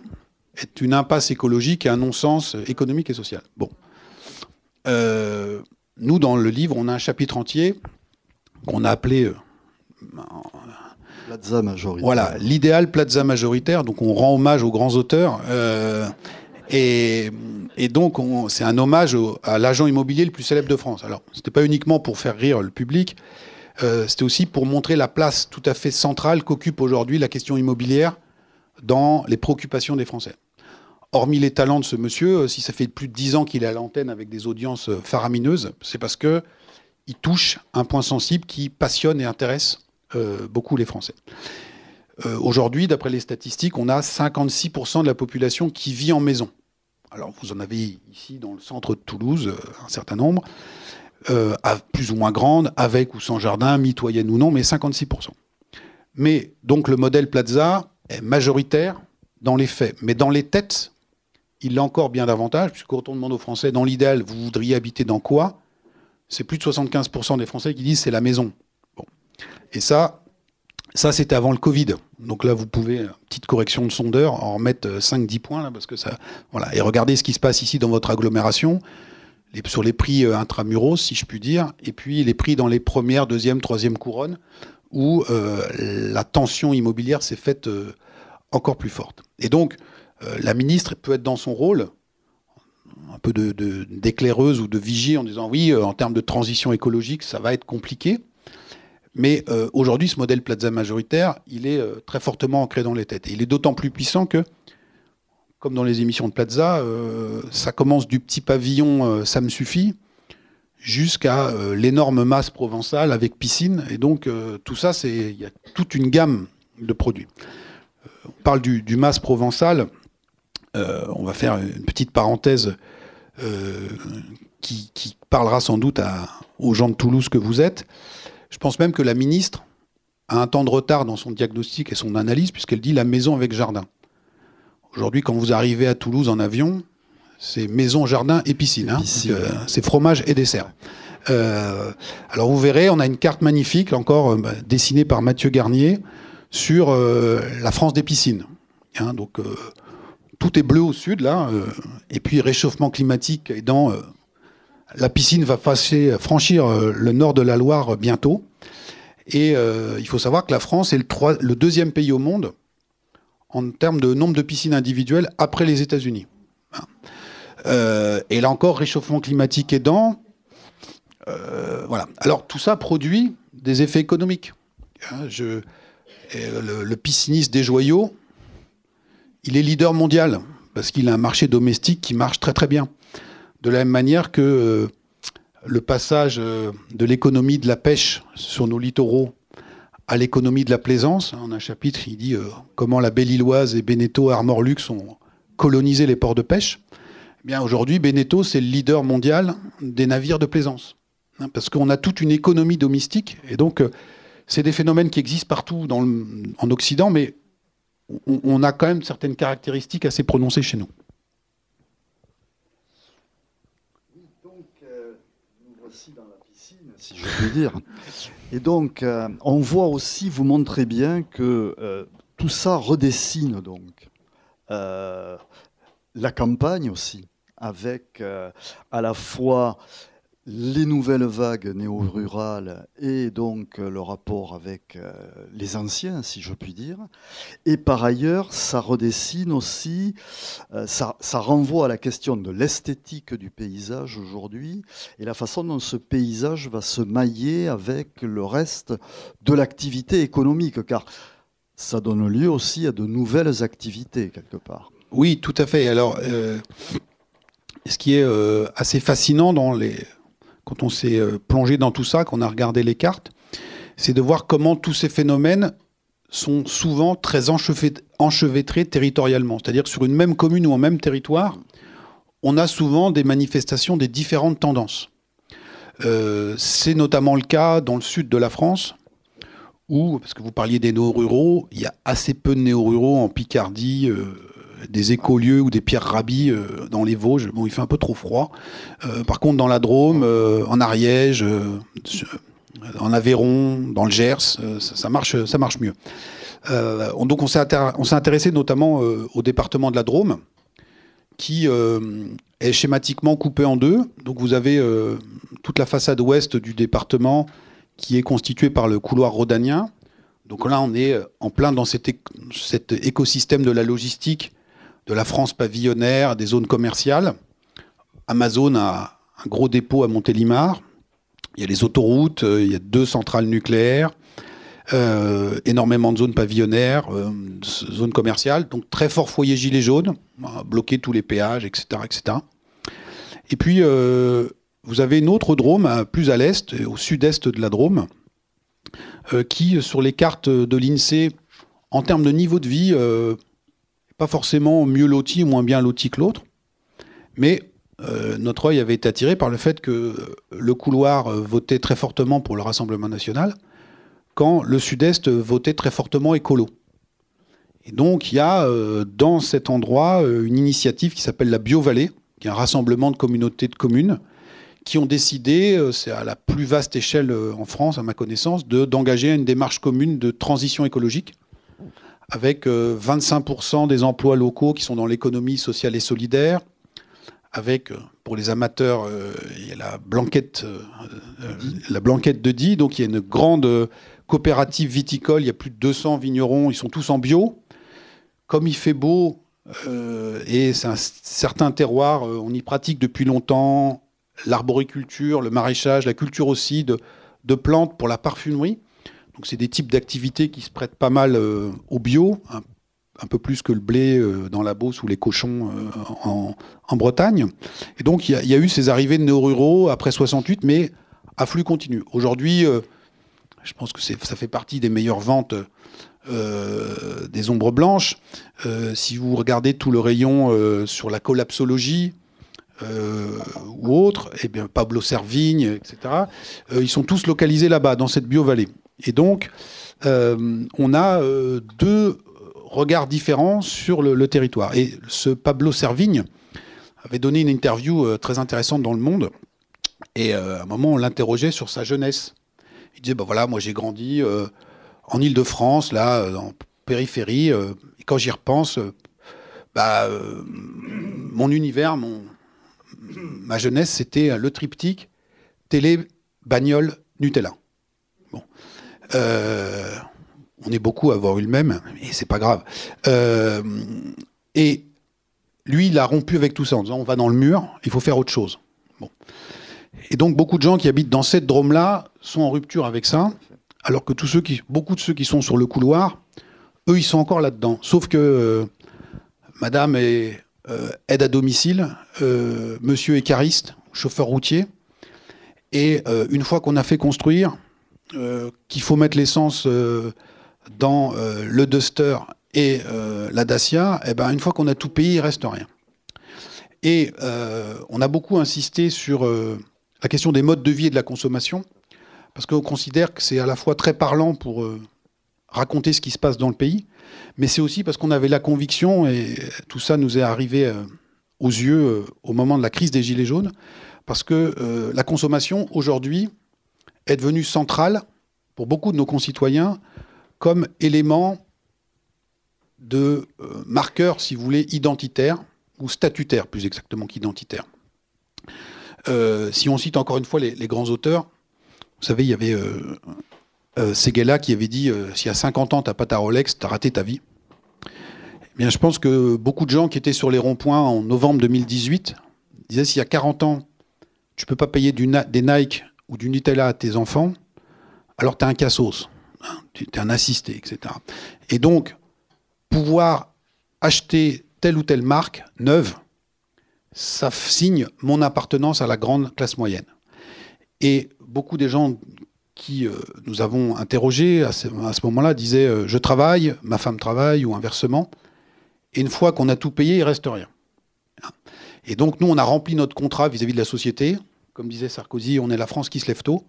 est une impasse écologique et un non-sens économique et social. Bon. nous, dans le livre, on a un chapitre entier qu'on a appelé Plaza majoritaire. Voilà, l'idéal plaza majoritaire. Donc on rend hommage aux grands auteurs. Euh, et, donc c'est un hommage à l'agent immobilier le plus célèbre de France. Alors c'était pas uniquement pour faire rire le public, euh, c'était aussi pour montrer la place tout à fait centrale qu'occupe aujourd'hui la question immobilière dans les préoccupations des Français. Hormis les talents de ce monsieur, euh, si ça fait plus de dix ans qu'il est à l'antenne avec des audiences faramineuses, c'est parce que il touche un point sensible qui passionne et intéresse euh, beaucoup les Français. Euh, aujourd'hui, d'après les statistiques, on a 56% de la population qui vit en maison. Alors vous en avez ici dans le centre de Toulouse euh, un certain nombre, plus ou moins grande, avec ou sans jardin, mitoyenne ou non, mais 56%. Mais donc le modèle Plaza est majoritaire dans les faits, mais dans les têtes, il a encore bien davantage, puisque quand on demande aux Français, dans l'idéal, vous voudriez habiter dans quoi C'est plus de 75% des Français qui disent c'est la maison. Et ça, ça c'était avant le Covid. Donc là, vous pouvez, euh, petite correction de sondeur, en remettre 5-10 euh, points, là, parce que ça. Voilà. Et regardez ce qui se passe ici dans votre agglomération, sur les prix euh, intramuros, si je puis dire, et puis les prix dans les premières, deuxième, troisième couronnes, où la tension immobilière s'est faite encore plus forte. Et donc, la ministre peut être dans son rôle, un peu d'éclaireuse ou de vigie en disant oui, en termes de transition écologique, ça va être compliqué. Mais euh, aujourd'hui, ce modèle Plaza majoritaire, il est euh, très fortement ancré dans les têtes. Et il est d'autant plus puissant que, comme dans les émissions de Plaza, euh, ça commence du petit pavillon, ça me suffit, jusqu'à l'énorme masse provençale avec piscine. Et donc, tout ça, il y a toute une gamme de produits. on parle du, masse provençal. on va faire une petite parenthèse qui, parlera sans doute aux gens de Toulouse que vous êtes. Je pense même que la ministre a un temps de retard dans son diagnostic et son analyse, puisqu'elle dit la maison avec jardin. Aujourd'hui, quand vous arrivez à Toulouse en avion, c'est maison, jardin et piscine. Hein. Euh, c'est fromage et dessert. Euh, alors vous verrez, on a une carte magnifique, encore euh, bah, dessinée par Mathieu Garnier, sur la France des piscines. Hein. donc tout est bleu au sud, là, et puis réchauffement climatique aidant la piscine va passer, franchir le nord de la Loire bientôt. Et il faut savoir que la France est le, deuxième pays au monde en termes de nombre de piscines individuelles après les États-Unis. Hein. Euh, et là encore, réchauffement climatique aidant. voilà. Alors tout ça produit des effets économiques. Hein, le, pisciniste des joyaux, il est leader mondial parce qu'il a un marché domestique qui marche très très bien. De la même manière que euh, le passage euh, de l'économie de la pêche sur nos littoraux à l'économie de la plaisance. En un chapitre, il dit euh, comment la Belle-Illoise et Beneteau Armorlux ont colonisé les ports de pêche. Eh bien aujourd'hui, Beneteau, c'est le leader mondial des navires de plaisance. Hein, parce qu'on a toute une économie domestique. Et donc, c'est des phénomènes qui existent partout en Occident, mais on a quand même certaines caractéristiques assez prononcées chez nous. si je puis dire. Et donc, euh, on voit aussi, vous montrez bien que euh, tout ça redessine donc euh, la campagne aussi, avec à la fois les nouvelles vagues néo-rurales et donc euh, le rapport avec euh, les anciens, si je puis dire. Et par ailleurs, ça redessine aussi, euh, ça, renvoie à la question de l'esthétique du paysage aujourd'hui et la façon dont ce paysage va se mailler avec le reste de l'activité économique, car ça donne lieu aussi à de nouvelles activités quelque part. Oui, tout à fait. Alors, ce qui est assez fascinant dans les quand on s'est euh, plongé dans tout ça, qu'on a regardé les cartes, c'est de voir comment tous ces phénomènes sont souvent très enchevêtrés territorialement. C'est-à-dire que sur une même commune ou un même territoire, on a souvent des manifestations des différentes tendances. Euh, c'est notamment le cas dans le sud de la France, où, parce que vous parliez des néo-ruraux, il y a assez peu de néo-ruraux en Picardie, euh, des écolieux ou des pierres rabis euh, dans les Vosges. Bon, il fait un peu trop froid. Euh, par contre, dans la Drôme, euh, en Ariège, en Aveyron, dans le Gers, ça, marche, ça marche mieux. donc, on s'est intéressé notamment au département de la Drôme, qui est schématiquement coupé en deux. Donc, vous avez toute la façade ouest du département qui est constituée par le couloir rhodanien. Donc là, on est en plein dans cet, écosystème de la logistique de la France pavillonnaire, des zones commerciales. Amazon a un gros dépôt à Montélimar. Il y a les autoroutes, euh, il y a deux centrales nucléaires, euh, énormément de zones pavillonnaires, euh, zones commerciales, donc très fort foyer gilet jaune, bloquer tous les péages, etc. etc. Et puis, vous avez une autre Drôme, plus à l'est, au sud-est de la Drôme, qui, sur les cartes de l'INSEE, en termes de niveau de vie, pas forcément mieux loti moins bien loti que l'autre, mais euh, notre œil avait été attiré par le fait que le couloir euh, votait très fortement pour le Rassemblement national, quand le Sud-Est votait très fortement écolo. Et donc il y a euh, dans cet endroit une initiative qui s'appelle la Bio-Vallée, qui est un rassemblement de communautés de communes, qui ont décidé, c'est à la plus vaste échelle en France à ma connaissance, d'engager une démarche commune de transition écologique avec 25% euh, des emplois locaux qui sont dans l'économie sociale et solidaire, avec, euh, pour les amateurs, euh, il y a la blanquette, la blanquette de Die, donc il y a une grande coopérative viticole, il y a plus de 200 vignerons, ils sont tous en bio. Comme il fait beau, et c'est un certain terroir, on y pratique depuis longtemps l'arboriculture, le maraîchage, la culture aussi de plantes pour la parfumerie. Donc c'est des types d'activités qui se prêtent pas mal euh, au bio, un, peu plus que le blé euh, dans la Beauce ou les cochons euh, en, Bretagne. Et donc il y, a eu ces arrivées de néo-ruraux après 68, mais à flux continu. Aujourd'hui, je pense que ça fait partie des meilleures ventes des ombres blanches. si vous regardez tout le rayon sur la collapsologie, ou autre, eh bien Pablo Servigne, etc. ils sont tous localisés là-bas, dans cette bio-vallée. Et donc, euh, on a euh, deux regards différents sur le, territoire. Et ce Pablo Servigne avait donné une interview euh, très intéressante dans Le Monde. Et à un moment, on l'interrogeait sur sa jeunesse. Il disait, bah voilà, moi j'ai grandi en Ile-de-France, là, en périphérie. et quand j'y repense, bah, mon univers, ma jeunesse, c'était le triptyque télé, bagnole, Nutella. Euh, on est beaucoup à avoir eu le même, et c'est pas grave. Euh, et lui, il a rompu avec tout ça en disant on va dans le mur, il faut faire autre chose. Et donc beaucoup de gens qui habitent dans cette Drôme-là sont en rupture avec ça, alors que tous ceux qui, beaucoup de ceux qui sont sur le couloir, eux, ils sont encore là-dedans. Sauf que euh, Madame est aide à domicile, Monsieur est cariste, chauffeur routier, et une fois qu'on a fait construire, qu'il faut mettre l'essence euh, dans euh, le Duster et la Dacia, eh ben, une fois qu'on a tout payé, il reste rien. Et on a beaucoup insisté sur la question des modes de vie et de la consommation, parce qu'on considère que c'est à la fois très parlant pour raconter ce qui se passe dans le pays, mais c'est aussi parce qu'on avait la conviction, et tout ça nous est arrivé aux yeux au moment de la crise des Gilets jaunes, parce que la consommation, aujourd'hui, est devenue centrale pour beaucoup de nos concitoyens comme élément de euh, marqueur, si vous voulez, identitaire, ou statutaire plus exactement qu'identitaire. si on cite encore une fois les, grands auteurs, vous savez, il y avait euh, Seguela qui avait dit s'il y a 50 ans, tu n'as pas ta Rolex, tu as raté ta vie. Eh bien, je pense que beaucoup de gens qui étaient sur les ronds-points en novembre 2018 disaient s'il y a 40 ans, tu peux pas payer des Nike ou du Nutella à tes enfants, alors tu es un cassos, hein, tu es un assisté, etc. Et donc, pouvoir acheter telle ou telle marque neuve, ça signe mon appartenance à la grande classe moyenne. Et beaucoup des gens qui euh, nous avons interrogés à ce, moment-là disaient euh, je travaille, ma femme travaille ou inversement. Et une fois qu'on a tout payé, il reste rien. Et donc nous, on a rempli notre contrat vis-à-vis de la société. Comme disait Sarkozy, on est la France qui se lève tôt,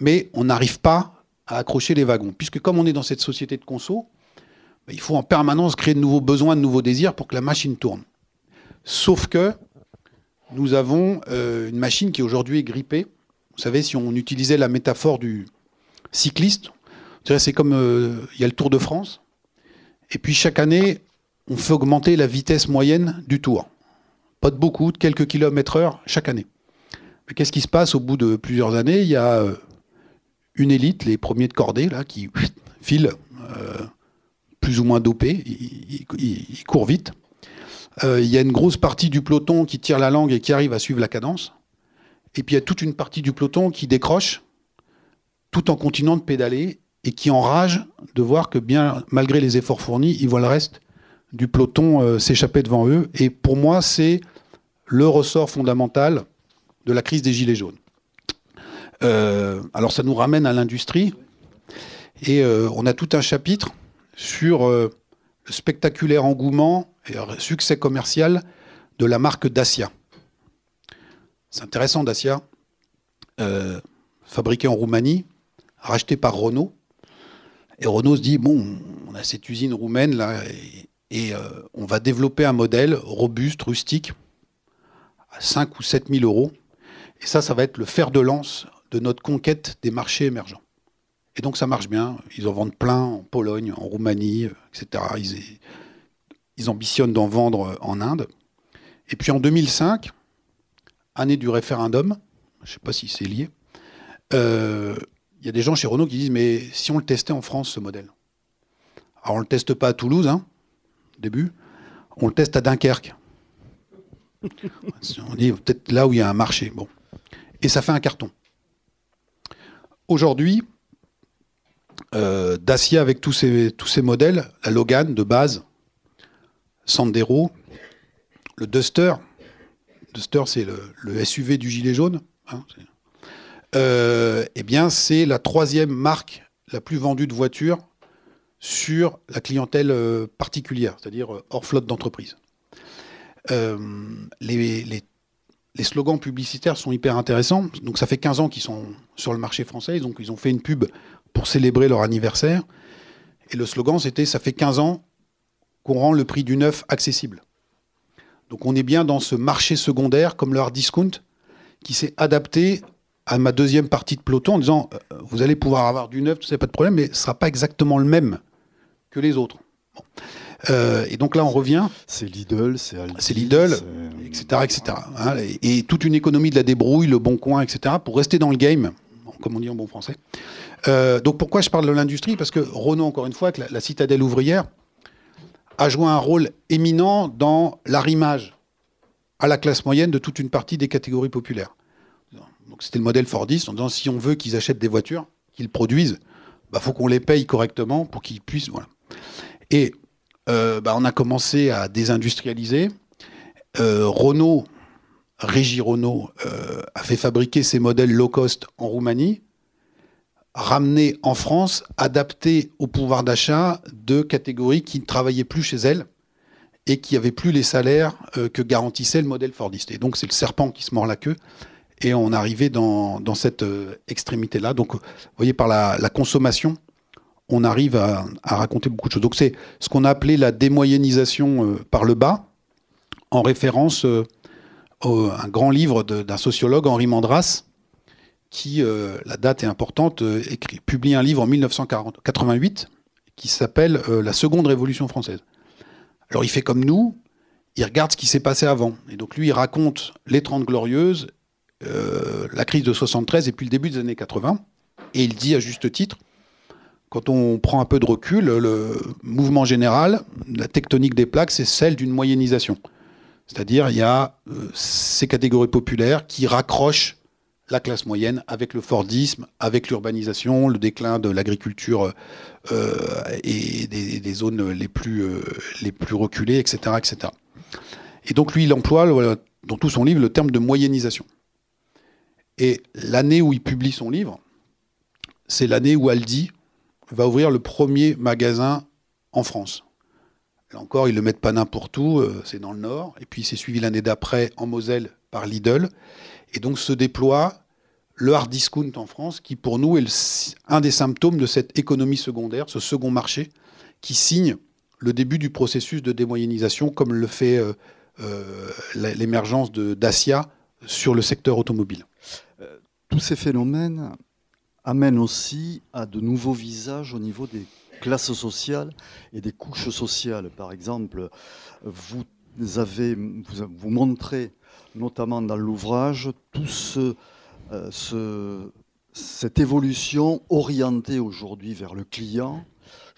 mais on n'arrive pas à accrocher les wagons, puisque comme on est dans cette société de conso, ben, il faut en permanence créer de nouveaux besoins, de nouveaux désirs pour que la machine tourne. Sauf que nous avons euh, une machine qui aujourd'hui est grippée. Vous savez, si on utilisait la métaphore du cycliste, c'est comme euh, il y a le Tour de France, et puis chaque année, on fait augmenter la vitesse moyenne du tour. Pas de beaucoup, de quelques kilomètres heure chaque année. Qu'est-ce qui se passe au bout de plusieurs années? Il y a euh, une élite, les premiers de cordée, là, qui filent euh, plus ou moins dopés, ils, courent vite. Euh, il y a une grosse partie du peloton qui tire la langue et qui arrive à suivre la cadence. Et puis il y a toute une partie du peloton qui décroche tout en continuant de pédaler et qui enrage de voir que bien malgré les efforts fournis, ils voient le reste du peloton s'échapper devant eux. Et pour moi, c'est le ressort fondamental de la crise des Gilets jaunes. Euh, alors ça nous ramène à l'industrie. Et euh, on a tout un chapitre sur le spectaculaire engouement et succès commercial de la marque Dacia. C'est intéressant, Dacia, fabriqué en Roumanie, racheté par Renault. Et Renault se dit, bon, on a cette usine roumaine là, et euh, on va développer un modèle robuste, rustique, à 5 ou 7 000 euros. Et ça, ça va être le fer de lance de notre conquête des marchés émergents. Et donc ça marche bien. Ils en vendent plein en Pologne, en Roumanie, etc. Ils, ambitionnent d'en vendre en Inde. Et puis en 2005, année du référendum, je ne sais pas si c'est lié, euh, il y a des gens chez Renault qui disent mais si on le testait en France, ce modèle Alors on ne le teste pas à Toulouse, hein, début, on le teste à Dunkerque. *laughs* on dit peut-être là où il y a un marché. Bon. Et ça fait un carton. Aujourd'hui, euh, Dacia avec tous ces, tous ces modèles, la Logan de base, Sandero, le Duster, Duster c'est le, SUV du gilet jaune, hein, euh, eh bien c'est la troisième marque la plus vendue de voitures sur la clientèle euh, particulière, c'est-à-dire hors flotte d'entreprise. Euh, les, slogans publicitaires sont hyper intéressants. Donc ça fait 15 ans qu'ils sont sur le marché français, donc ils ont fait une pub pour célébrer leur anniversaire. Et le slogan, c'était ça fait 15 ans qu'on rend le prix du neuf accessible. Donc on est bien dans ce marché secondaire, comme le hard discount, qui s'est adapté à ma deuxième partie de peloton en disant vous allez pouvoir avoir du neuf, tout ça, pas de problème, mais ce ne sera pas exactement le même que les autres. Euh, et donc là, on revient. C'est Lidl, c'est C'est Lidl, etc. etc. Hein, et, toute une économie de la débrouille, le bon coin, etc. pour rester dans le game, comme on dit en bon français. Euh, donc pourquoi je parle de l'industrie? Parce que Renault, encore une fois, la, citadelle ouvrière, a joué un rôle éminent dans l'arrimage à la classe moyenne de toute une partie des catégories populaires. Donc c'était le modèle Fordiste en disant si on veut qu'ils achètent des voitures, qu'ils produisent, il bah, faut qu'on les paye correctement pour qu'ils puissent. Voilà. Et bah, on a commencé à désindustrialiser. Euh, Renault, Régie Renault, euh, a fait fabriquer ses modèles low cost en Roumanie, ramenés en France, adaptés au pouvoir d'achat de catégories qui ne travaillaient plus chez elles et qui n'avaient plus les salaires que garantissait le modèle Fordiste. Et donc c'est le serpent qui se mord la queue et on arrivait dans, dans cette extrémité-là. Donc, vous voyez, par la consommation, on arrive à, raconter beaucoup de choses. Donc c'est ce qu'on a appelé la démoyennisation euh, par le bas, en référence euh, à un grand livre d'un sociologue, Henri Mandras, qui, euh, la date est importante, écrit, publie un livre en 1988 qui s'appelle La Seconde Révolution française. Alors il fait comme nous, il regarde ce qui s'est passé avant. Et donc lui, il raconte les Trente Glorieuses la crise de 73 et puis le début des années 80. Et il dit à juste titre, quand on prend un peu de recul, le mouvement général, la tectonique des plaques, c'est celle d'une moyennisation. C'est-à-dire, il y a ces catégories populaires qui raccrochent la classe moyenne avec le Fordisme, avec l'urbanisation, le déclin de l'agriculture euh, et des, zones les plus, euh, les plus reculées, etc., etc. Et donc lui, il emploie dans tout son livre le terme de moyennisation. Et l'année où il publie son livre, c'est l'année où Aldi va ouvrir le premier magasin en France. Là encore, ils ne le mettent pas n'importe où, euh, c'est dans le Nord. Et puis c'est suivi l'année d'après en Moselle par Lidl. Et donc se déploie le hard discount en France, qui pour nous est un des symptômes de cette économie secondaire, ce second marché, qui signe le début du processus de démoyennisation, comme le fait euh, euh, l'émergence de Dacia sur le secteur automobile. Tous ces phénomènes amènent aussi à de nouveaux visages au niveau des classes sociales et des couches sociales. Par exemple, vous avez vous, montrez notamment dans l'ouvrage tout ce euh, cette évolution orientée aujourd'hui vers le client,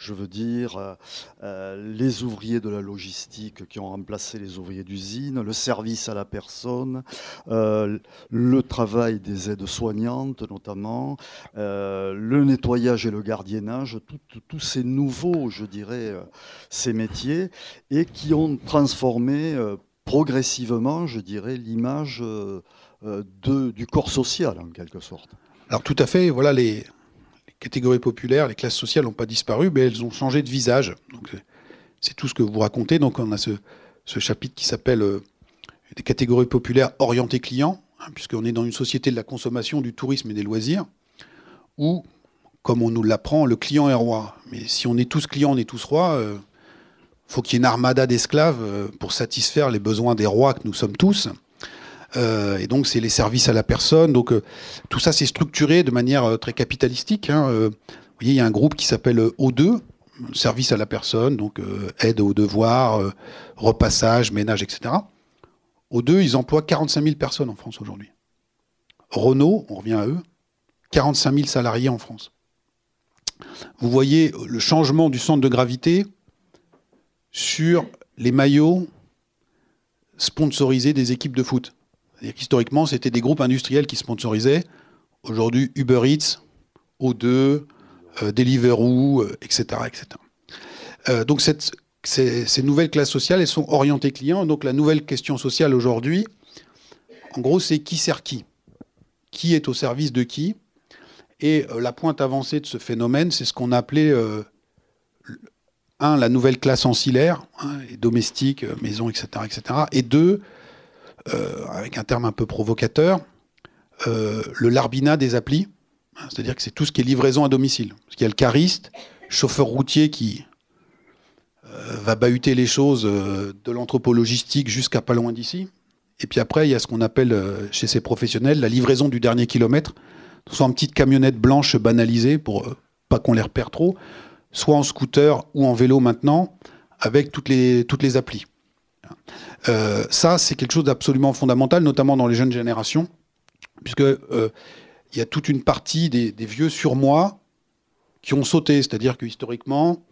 je veux dire euh, euh, les ouvriers de la logistique qui ont remplacé les ouvriers d'usine, le service à la personne, le travail des aides soignantes notamment, le nettoyage et le gardiennage, tous ces nouveaux, je dirais, ces métiers, et qui ont transformé progressivement, je dirais, l'image euh, du corps social, en quelque sorte. Alors tout à fait, voilà, les, catégories populaires, les classes sociales n'ont pas disparu, mais elles ont changé de visage. C'est tout ce que vous racontez. Donc on a ce, chapitre qui s'appelle euh, des catégories populaires orientées clients, hein, puisqu'on est dans une société de la consommation, du tourisme et des loisirs, où, comme on nous l'apprend, le client est roi. Mais si on est tous clients, on est tous rois. il euh, faut qu'il y ait une armada d'esclaves pour satisfaire les besoins des rois que nous sommes tous. Euh, et donc, c'est les services à la personne. Donc, euh, tout ça, c'est structuré de manière euh, très capitalistique. Hein. vous voyez, il y a un groupe qui s'appelle O2, service à la personne, donc aide aux devoirs, repassage, ménage, etc. O2, ils emploient 45 000 personnes en France aujourd'hui. Renault, on revient à eux, 45 000 salariés en France. Vous voyez le changement du centre de gravité sur les maillots sponsorisés des équipes de foot. Historiquement, c'était des groupes industriels qui sponsorisaient. Aujourd'hui, Uber Eats, O2, euh, Deliveroo, etc. Euh, etc. Euh, donc ces, nouvelles classes sociales, elles sont orientées clients. Donc la nouvelle question sociale aujourd'hui, en gros, c'est qui sert qui? Qui est au service de qui? Et la pointe avancée de ce phénomène, c'est ce qu'on a appelé, un, la nouvelle classe ancillaire, hein, domestique, maison, etc., etc. Et deux, avec un terme un peu provocateur, euh, le larbinat des applis. Hein, c'est-à-dire que c'est tout ce qui est livraison à domicile. Parce qu'il y a le cariste, chauffeur routier qui euh, va bahuter les choses de l'anthropologistique jusqu'à pas loin d'ici. Et puis après, il y a ce qu'on appelle chez ces professionnels la livraison du dernier kilomètre, soit en petite camionnette blanche banalisée pour pas qu'on les repère trop, soit en scooter ou en vélo maintenant, avec toutes les, toutes les applis. Euh, ça, c'est quelque chose d'absolument fondamental, notamment dans les jeunes générations, puisque euh, il y a toute une partie des, vieux surmois qui ont sauté. C'est-à-dire que historiquement,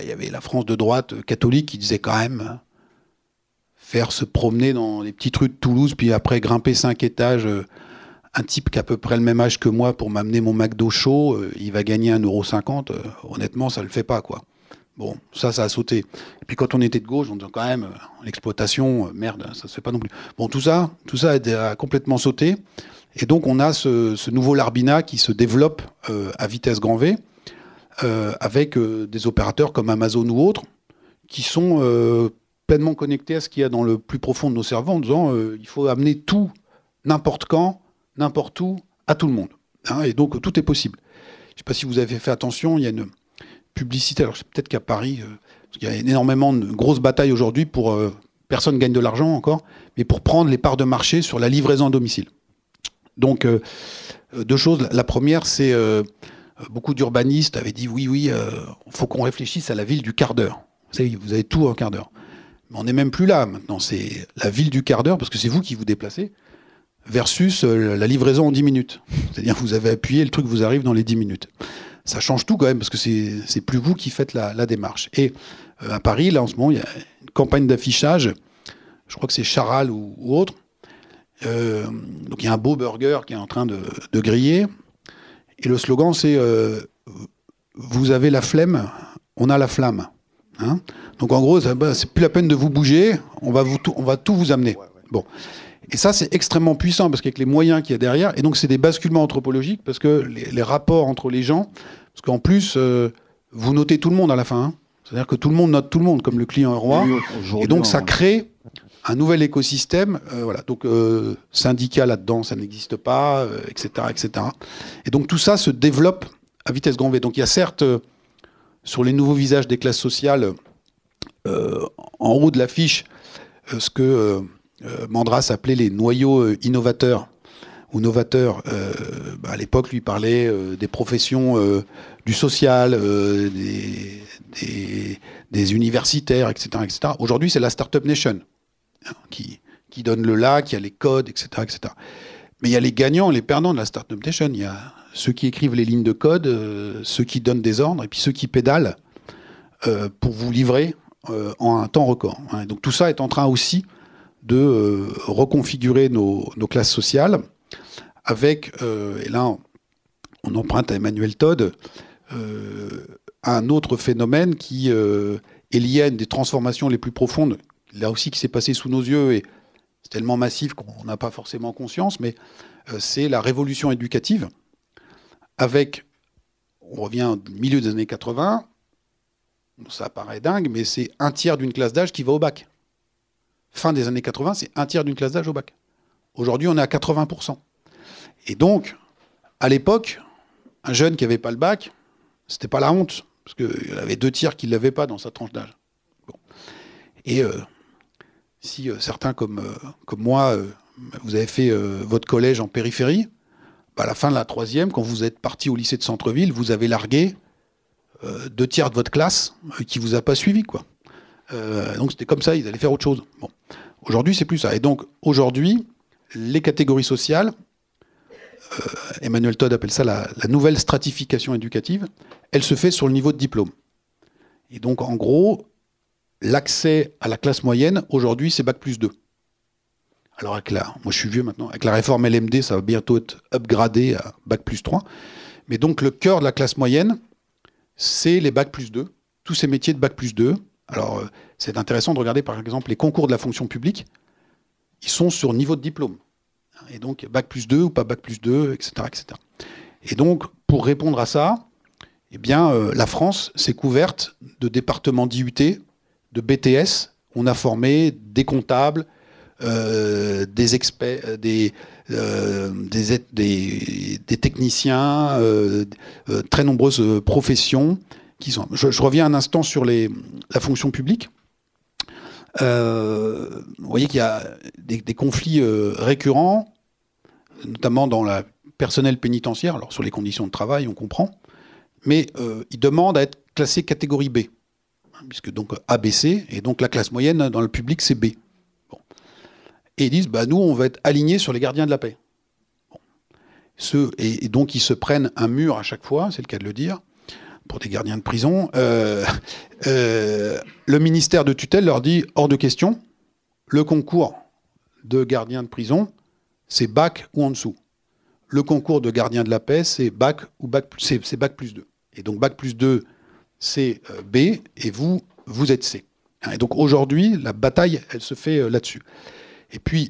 il y avait la France de droite euh, catholique qui disait quand même faire se promener dans les petites rues de Toulouse, puis après grimper cinq étages. un type qui a à peu près le même âge que moi pour m'amener mon McDo chaud, il va gagner 1,50€. honnêtement, ça le fait pas, quoi. Bon, ça, ça a sauté. Et puis quand on était de gauche, on disait quand même, euh, l'exploitation, euh, merde, ça se fait pas non plus. Bon, tout ça, tout ça a, complètement sauté. Et donc on a ce, nouveau Larbina qui se développe euh, à vitesse grand V, avec des opérateurs comme Amazon ou autres, qui sont pleinement connectés à ce qu'il y a dans le plus profond de nos cerveaux, en disant il faut amener tout, n'importe quand, n'importe où, à tout le monde. Hein, et donc tout est possible. Je ne sais pas si vous avez fait attention, il y a une publicité. Alors peut-être qu'à Paris, euh, il y a énormément de grosses batailles aujourd'hui pour euh, personne gagne de l'argent encore, mais pour prendre les parts de marché sur la livraison à domicile. Donc euh, deux choses. La première, c'est beaucoup d'urbanistes avaient dit oui, oui, il faut qu'on réfléchisse à la ville du quart d'heure. Vous savez, vous avez tout en quart d'heure. Mais on n'est même plus là maintenant. C'est la ville du quart d'heure parce que c'est vous qui vous déplacez. versus la livraison en 10 minutes. C'est-à-dire que vous avez appuyé, le truc vous arrive dans les 10 minutes. Ça change tout quand même, parce que c'est plus vous qui faites la, démarche. Et à Paris, là en ce moment, il y a une campagne d'affichage, je crois que c'est Charal ou, autre. donc il y a un beau burger qui est en train de, de griller. Et le slogan, c'est Vous avez la flemme, on a la flamme. Hein? Donc en gros, bah, c'est plus la peine de vous bouger, on va, vous on va tout vous amener. Bon. Et ça, c'est extrêmement puissant parce qu'avec les moyens qu'il y a derrière, et donc c'est des basculements anthropologiques parce que les, rapports entre les gens, parce qu'en plus, euh, vous notez tout le monde à la fin. Hein. C'est-à-dire que tout le monde note tout le monde, comme le client est roi. et donc ça crée un nouvel écosystème. Euh, voilà. Donc euh, syndicat là-dedans, ça n'existe pas, etc., etc. Et donc tout ça se développe à vitesse grand V. Donc il y a certes sur les nouveaux visages des classes sociales, en haut de l'affiche, ce que Mandras appelait les noyaux innovateurs ou novateurs. Bah, à l'époque, lui parlait des professions du social, des, universitaires, etc. etc. Aujourd'hui, c'est la Startup Nation hein, qui, donne le là, qui a les codes, etc., etc. Mais il y a les gagnants, les perdants de la Startup Nation. Il y a ceux qui écrivent les lignes de code, euh, ceux qui donnent des ordres, et puis ceux qui pédalent euh, pour vous livrer euh, en un temps record. Hein. Donc tout ça est en train aussi de reconfigurer nos, classes sociales avec, et là on emprunte à Emmanuel Todd, un autre phénomène qui est lié à des transformations les plus profondes, là aussi qui s'est passé sous nos yeux, et c'est tellement massif qu'on n'a pas forcément conscience, mais c'est la révolution éducative avec, on revient au milieu des années 80, ça paraît dingue, mais c'est un tiers d'une classe d'âge qui va au bac. Fin des années 80, c'est un tiers d'une classe d'âge au bac. Aujourd'hui, on est à 80%. Et donc, à l'époque, un jeune qui n'avait pas le bac, c'était pas la honte, parce qu'il y avait deux tiers qui ne l'avaient pas dans sa tranche d'âge. Et euh, si euh, certains comme, euh, moi, vous avez fait votre collège en périphérie, à la fin de la troisième, quand vous êtes parti au lycée de centre-ville, vous avez largué deux tiers de votre classe qui vous a pas suivi, quoi. Donc c'était comme ça, ils allaient faire autre chose. Bon. Aujourd'hui, c'est plus ça. Et donc aujourd'hui, les catégories sociales, Emmanuel Todd appelle ça la, nouvelle stratification éducative, elle se fait sur le niveau de diplôme. Et donc en gros, l'accès à la classe moyenne, aujourd'hui, c'est Bac plus 2. Alors avec la, moi je suis vieux maintenant, avec la réforme LMD, ça va bientôt être upgradé à Bac plus 3. Mais donc le cœur de la classe moyenne, c'est les Bac plus 2, tous ces métiers de Bac plus 2. Alors euh, c'est intéressant de regarder par exemple les concours de la fonction publique, ils sont sur niveau de diplôme. Et donc Bac plus 2 ou pas Bac plus 2, etc. etc. Et donc pour répondre à ça, eh bien euh, la France s'est couverte de départements d'IUT, de BTS, on a formé des comptables, euh, des experts, des, techniciens, très nombreuses professions Je, reviens un instant sur la fonction publique. vous voyez qu'il y a des, conflits récurrents, notamment dans la personnel pénitentiaire. Alors sur les conditions de travail, on comprend, mais ils demandent à être classés catégorie B, puisque donc ABC et donc la classe moyenne dans le public c'est B et ils disent bah, nous, on va être alignés sur les gardiens de la paix. et, donc, ils se prennent un mur à chaque fois, c'est le cas de le dire, pour des gardiens de prison. Euh, euh, le ministère de tutelle leur dit hors de question, le concours de gardien de prison, c'est bac ou en dessous. Le concours de gardien de la paix, c'est bac ou bac, c'est bac plus 2. Et donc, bac plus 2, c'est euh, B, et vous, vous êtes C. Et donc aujourd'hui, la bataille, elle se fait là-dessus. Et puis,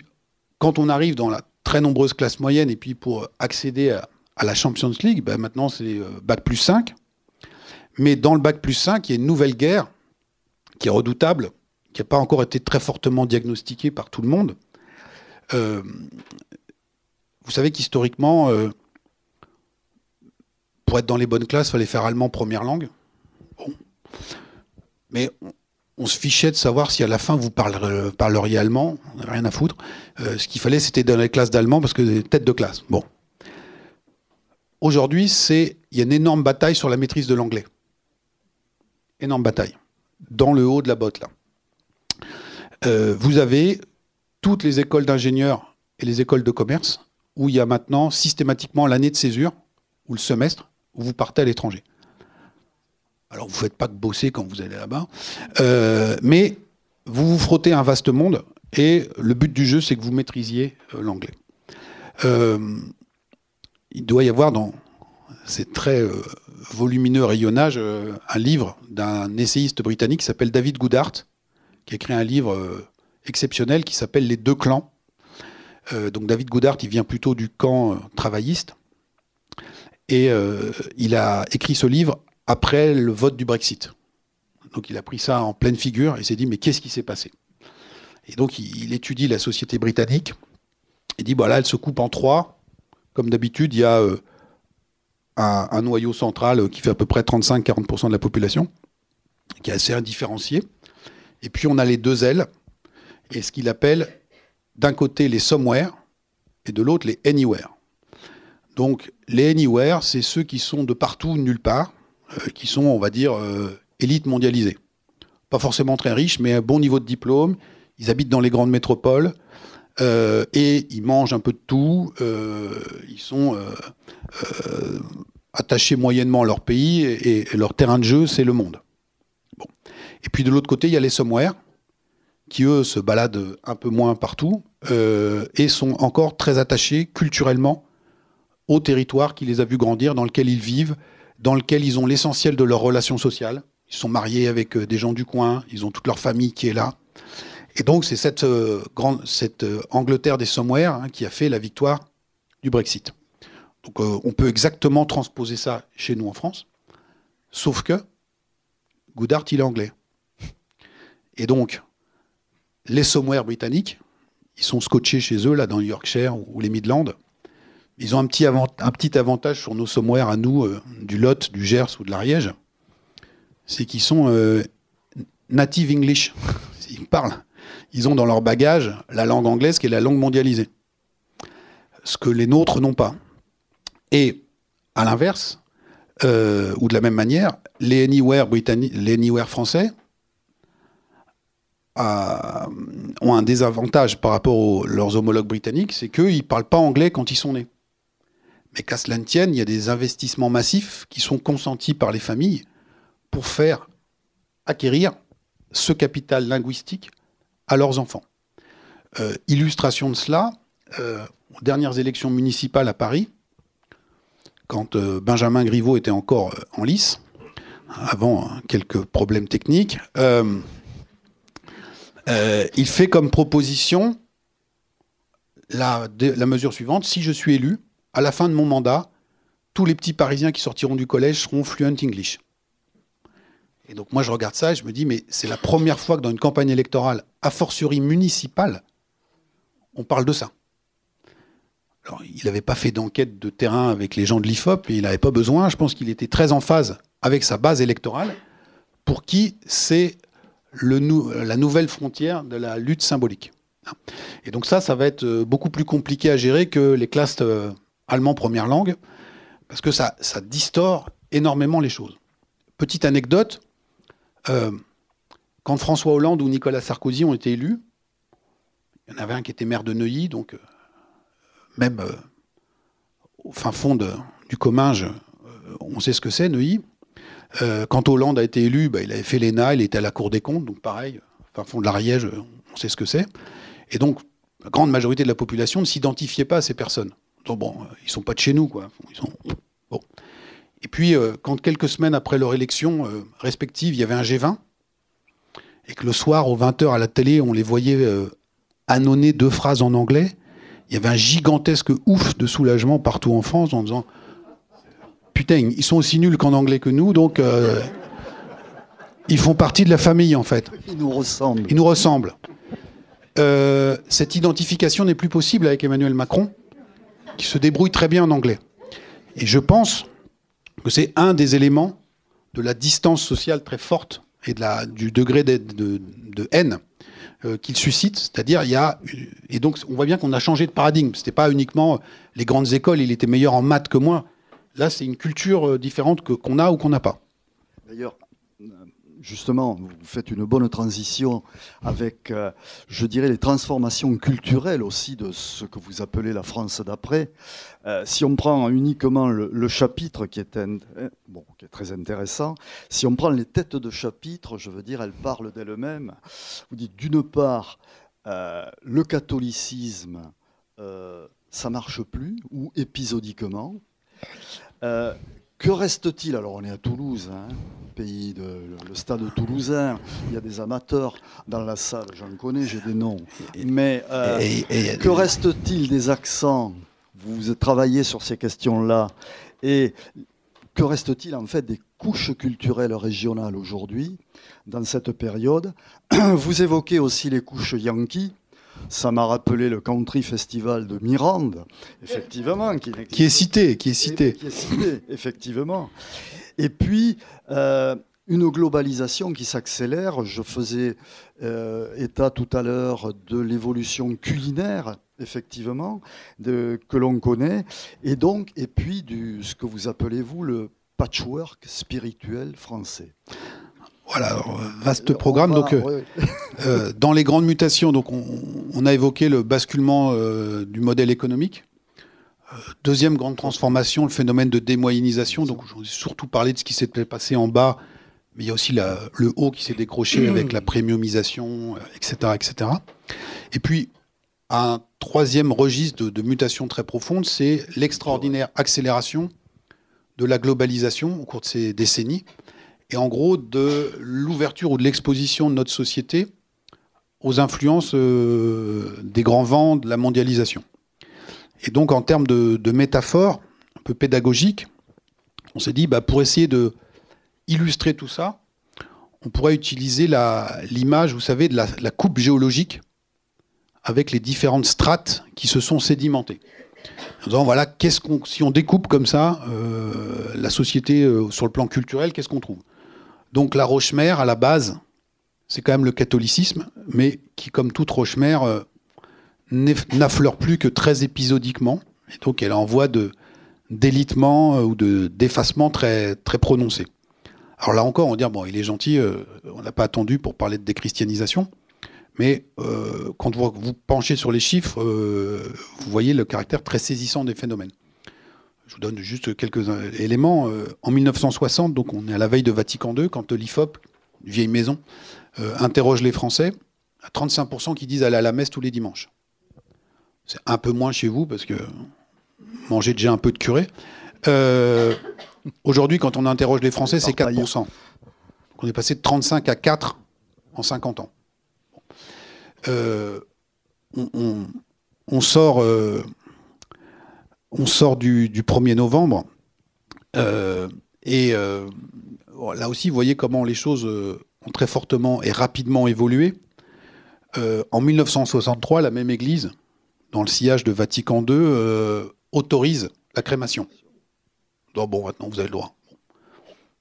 quand on arrive dans la très nombreuse classe moyenne, et puis pour accéder à, la Champions League, ben maintenant c'est Bac plus 5. Mais dans le Bac plus 5, il y a une nouvelle guerre qui est redoutable, qui n'a pas encore été très fortement diagnostiquée par tout le monde. Euh, vous savez qu'historiquement, euh, pour être dans les bonnes classes, il fallait faire allemand première langue. Bon. Mais on se fichait de savoir si à la fin vous parleriez allemand, on n'avait rien à foutre. Euh, ce qu'il fallait, c'était dans les classes d'allemand parce que tête de classe. Bon. Aujourd'hui, il y a une énorme bataille sur la maîtrise de l'anglais. Énorme bataille. Dans le haut de la botte, là. Euh, vous avez toutes les écoles d'ingénieurs et les écoles de commerce, où il y a maintenant systématiquement l'année de césure, ou le semestre, où vous partez à l'étranger. Alors vous ne faites pas que bosser quand vous allez là-bas, euh, mais vous vous frottez un vaste monde, et le but du jeu, c'est que vous maîtrisiez euh, l'anglais. Il doit y avoir dans ces très volumineux rayonnage un livre d'un essayiste britannique qui s'appelle David Goodhart, qui a écrit un livre exceptionnel qui s'appelle Les deux clans. donc David Goodhart, il vient plutôt du camp travailliste. Et il a écrit ce livre après le vote du Brexit. Donc il a pris ça en pleine figure et s'est dit mais qu'est-ce qui s'est passé? Et donc il, étudie la société britannique et dit voilà elle se coupe en trois. Comme d'habitude il y a euh, un, noyau central qui fait à peu près 35-40% de la population, qui est assez indifférencié. Et puis on a les deux ailes et ce qu'il appelle d'un côté les somewhere et de l'autre les anywhere. Donc les anywhere, c'est ceux qui sont de partout, nulle part, euh, qui sont, on va dire, euh, élites mondialisées. Pas forcément très riches, mais un bon niveau de diplôme. Ils habitent dans les grandes métropoles. Euh, et ils mangent un peu de tout. ils sont attachés moyennement à leur pays et, leur terrain de jeu, c'est le monde. Et puis de l'autre côté, il y a les somewhere, qui eux se baladent un peu moins partout et sont encore très attachés culturellement au territoire qui les a vus grandir, dans lequel ils vivent, dans lequel ils ont l'essentiel de leurs relations sociales. Ils sont mariés avec euh, des gens du coin, ils ont toute leur famille qui est là. Et donc c'est cette, euh, grande, cette euh, Angleterre des somewhere hein, qui a fait la victoire du Brexit. Donc on peut exactement transposer ça chez nous en France, sauf que Goodhart, il est anglais. Et donc, les somewhere britanniques, ils sont scotchés chez eux, là, dans le Yorkshire ou les Midlands. Ils ont un petit, avantage sur nos somewhere à nous, euh, du Lot, du Gers ou de l'Ariège, c'est qu'ils sont euh, native English. *laughs* Ils parlent. Ils ont dans leur bagage la langue anglaise qui est la langue mondialisée. Ce que les nôtres n'ont pas. Et à l'inverse, euh, ou de la même manière, les anywhere, britanniques, les anywhere français ont un désavantage par rapport à leurs homologues britanniques, c'est qu'ils ne parlent pas anglais quand ils sont nés. Mais qu'à cela ne tienne, il y a des investissements massifs qui sont consentis par les familles pour faire acquérir ce capital linguistique à leurs enfants. Euh, illustration de cela, euh, aux dernières élections municipales à Paris, quand euh, Benjamin Griveaux était encore en lice, avant quelques problèmes techniques, il fait comme proposition la, la mesure suivante, si je suis élu, à la fin de mon mandat, tous les petits Parisiens qui sortiront du collège seront fluent English. Et donc moi je regarde ça et je me dis, mais c'est la première fois que dans une campagne électorale, a fortiori municipale, on parle de ça. Alors, il n'avait pas fait d'enquête de terrain avec les gens de l'IFOP et il n'avait pas besoin. Je pense qu'il était très en phase avec sa base électorale, pour qui c'est la nouvelle frontière de la lutte symbolique. Et donc ça, ça va être euh, beaucoup plus compliqué à gérer que les classes euh, allemand première langue, parce que ça, ça énormément les choses. Petite anecdote, euh, quand François Hollande ou Nicolas Sarkozy ont été élus, il y en avait un qui était maire de Neuilly, donc euh, même euh, au fin fond du Comminges, on sait ce que c'est, Neuilly. quand Hollande a été élu, bah, il avait fait l'ENA, il était à la Cour des comptes, donc pareil, fin fond de l'Ariège, on sait ce que c'est. Et donc, la grande majorité de la population ne s'identifiait pas à ces personnes bon, euh, ils sont pas de chez nous, quoi. bon. Et puis, euh, quand quelques semaines après leur élection euh, respective, il y avait un G20, et que le soir, aux 20h à la télé, on les voyait annonner deux phrases en anglais, il y avait un gigantesque ouf de soulagement partout en France en disant Putain, ils sont aussi nuls qu'en anglais que nous, donc ils font partie de la famille en fait. Ils nous ressemblent. Ils nous ressemblent. cette identification n'est plus possible avec Emmanuel Macron qui se débrouille très bien en anglais. Et je pense que c'est un des éléments de la distance sociale très forte et du degré de, haine euh, qu'il suscite. C'est-à-dire, il y a. Et donc, on voit bien qu'on a changé de paradigme. Ce n'était pas uniquement les grandes écoles, il était meilleur en maths que moi. Là, c'est une culture euh, différente que, qu'on a ou qu'on n'a pas. Justement, vous faites une bonne transition avec, euh, je dirais, les transformations culturelles aussi de ce que vous appelez la France d'après. Euh, si on prend uniquement le, chapitre qui est, bon, qui est, très intéressant, si on prend les têtes de chapitre, je veux dire, elles parlent d'elles-mêmes. Vous dites d'une part, le catholicisme, ça marche plus, ou épisodiquement. Que reste-t-il? Alors on est à Toulouse, hein, pays de le stade toulousain. Il y a des amateurs dans la salle, j'en connais, j'ai des noms. Mais euh, que reste-t-il des accents? Vous travaillez sur ces questions-là. Et que reste-t-il en fait des couches culturelles régionales aujourd'hui, dans cette période? *clears throat* Vous évoquez aussi les couches yankees ça m'a rappelé le Country Festival de Mirande, effectivement. Qui, est cité, qui est cité. Qui est cité, effectivement. Et puis, euh, une globalisation qui s'accélère. Je faisais euh, état tout à l'heure de l'évolution culinaire, effectivement, de, que l'on connaît. Et donc, et puis, du, ce que vous appelez, vous, le patchwork spirituel français. Voilà, vaste programme. Donc, euh, euh, dans les grandes mutations, donc on, a évoqué le basculement euh, du modèle économique. deuxième grande transformation, le phénomène de démoyennisation. Donc, j'en ai surtout parlé de ce qui s'était passé en bas, mais il y a aussi le haut qui s'est décroché avec la premiumisation, etc., etc. Et puis, un troisième registre de, de mutation très profonde, c'est l'extraordinaire accélération de la globalisation au cours de ces décennies et en gros de l'ouverture ou de l'exposition de notre société aux influences euh, des grands vents de la mondialisation. Et donc en termes de, métaphore un peu pédagogique, on s'est dit, bah, pour essayer de illustrer tout ça, on pourrait utiliser l'image, vous savez, de la, coupe géologique avec les différentes strates qui se sont sédimentées. En disant, voilà, qu'est-ce qu'on, si on découpe comme ça euh, la société euh, sur le plan culturel, qu'est-ce qu'on trouve? Donc la Roche-Mère, à la base, c'est quand même le catholicisme, mais qui, comme toute Roche-Mère, euh, n'affleure plus que très épisodiquement. Et donc elle envoie de d'élitement euh, ou de d'effacement très, très prononcé. Alors là encore, on va dire, bon, il est gentil, euh, on n'a pas attendu pour parler de déchristianisation, mais quand vous, vous penchez sur les chiffres, vous voyez le caractère très saisissant des phénomènes. Je vous donne juste quelques éléments. Euh, en 1960, donc on est à la veille de Vatican II, quand l'IFOP, vieille maison, euh, interroge les Français, à 35% qui disent aller à la messe tous les dimanches. C'est un peu moins chez vous parce que mangez déjà un peu de curé. Euh, aujourd'hui, quand on interroge les Français, c'est 4%. on est passé de 35 à 4 en 50 ans. on, sort on sort du, 1er novembre. Euh, et euh, là aussi, vous voyez comment les choses euh, ont très fortement et rapidement évolué. en 1963, la même Église, dans le sillage de Vatican II, autorise la crémation. Bon, maintenant vous avez le droit.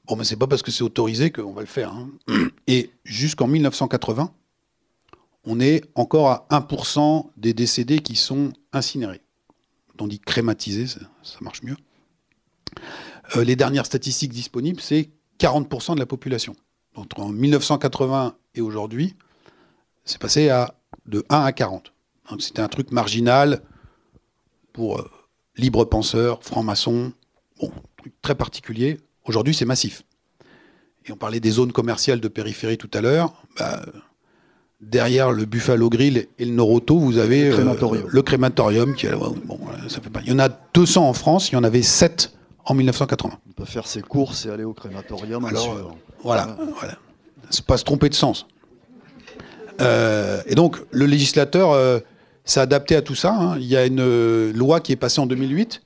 Bon, mais c'est pas parce que c'est autorisé qu'on va le faire. Hein. Et jusqu'en 1980, on est encore à 1% des décédés qui sont incinérés on dit crématisé, ça, marche mieux. Euh, les dernières statistiques disponibles, c'est 40% de la population. Donc, en 1980 et aujourd'hui, c'est passé à de 1 à 40. Donc c'était un truc marginal pour euh, libre penseurs, francs-maçons, bon, truc très particulier. Aujourd'hui, c'est massif. Et on parlait des zones commerciales de périphérie tout à l'heure. Bah, derrière le Buffalo Grill et le Noroto, vous avez le euh, crématorium. qui, bon, ça fait pas. Il y en a 200 en France, il y en avait 7 en 1980. On peut faire ses courses et aller au crématorium. Alors, voilà, voilà. C'est pas se tromper de sens. Euh, et donc, le législateur euh, s'est adapté à tout ça. Hein. Il y a une loi qui est passée en 2008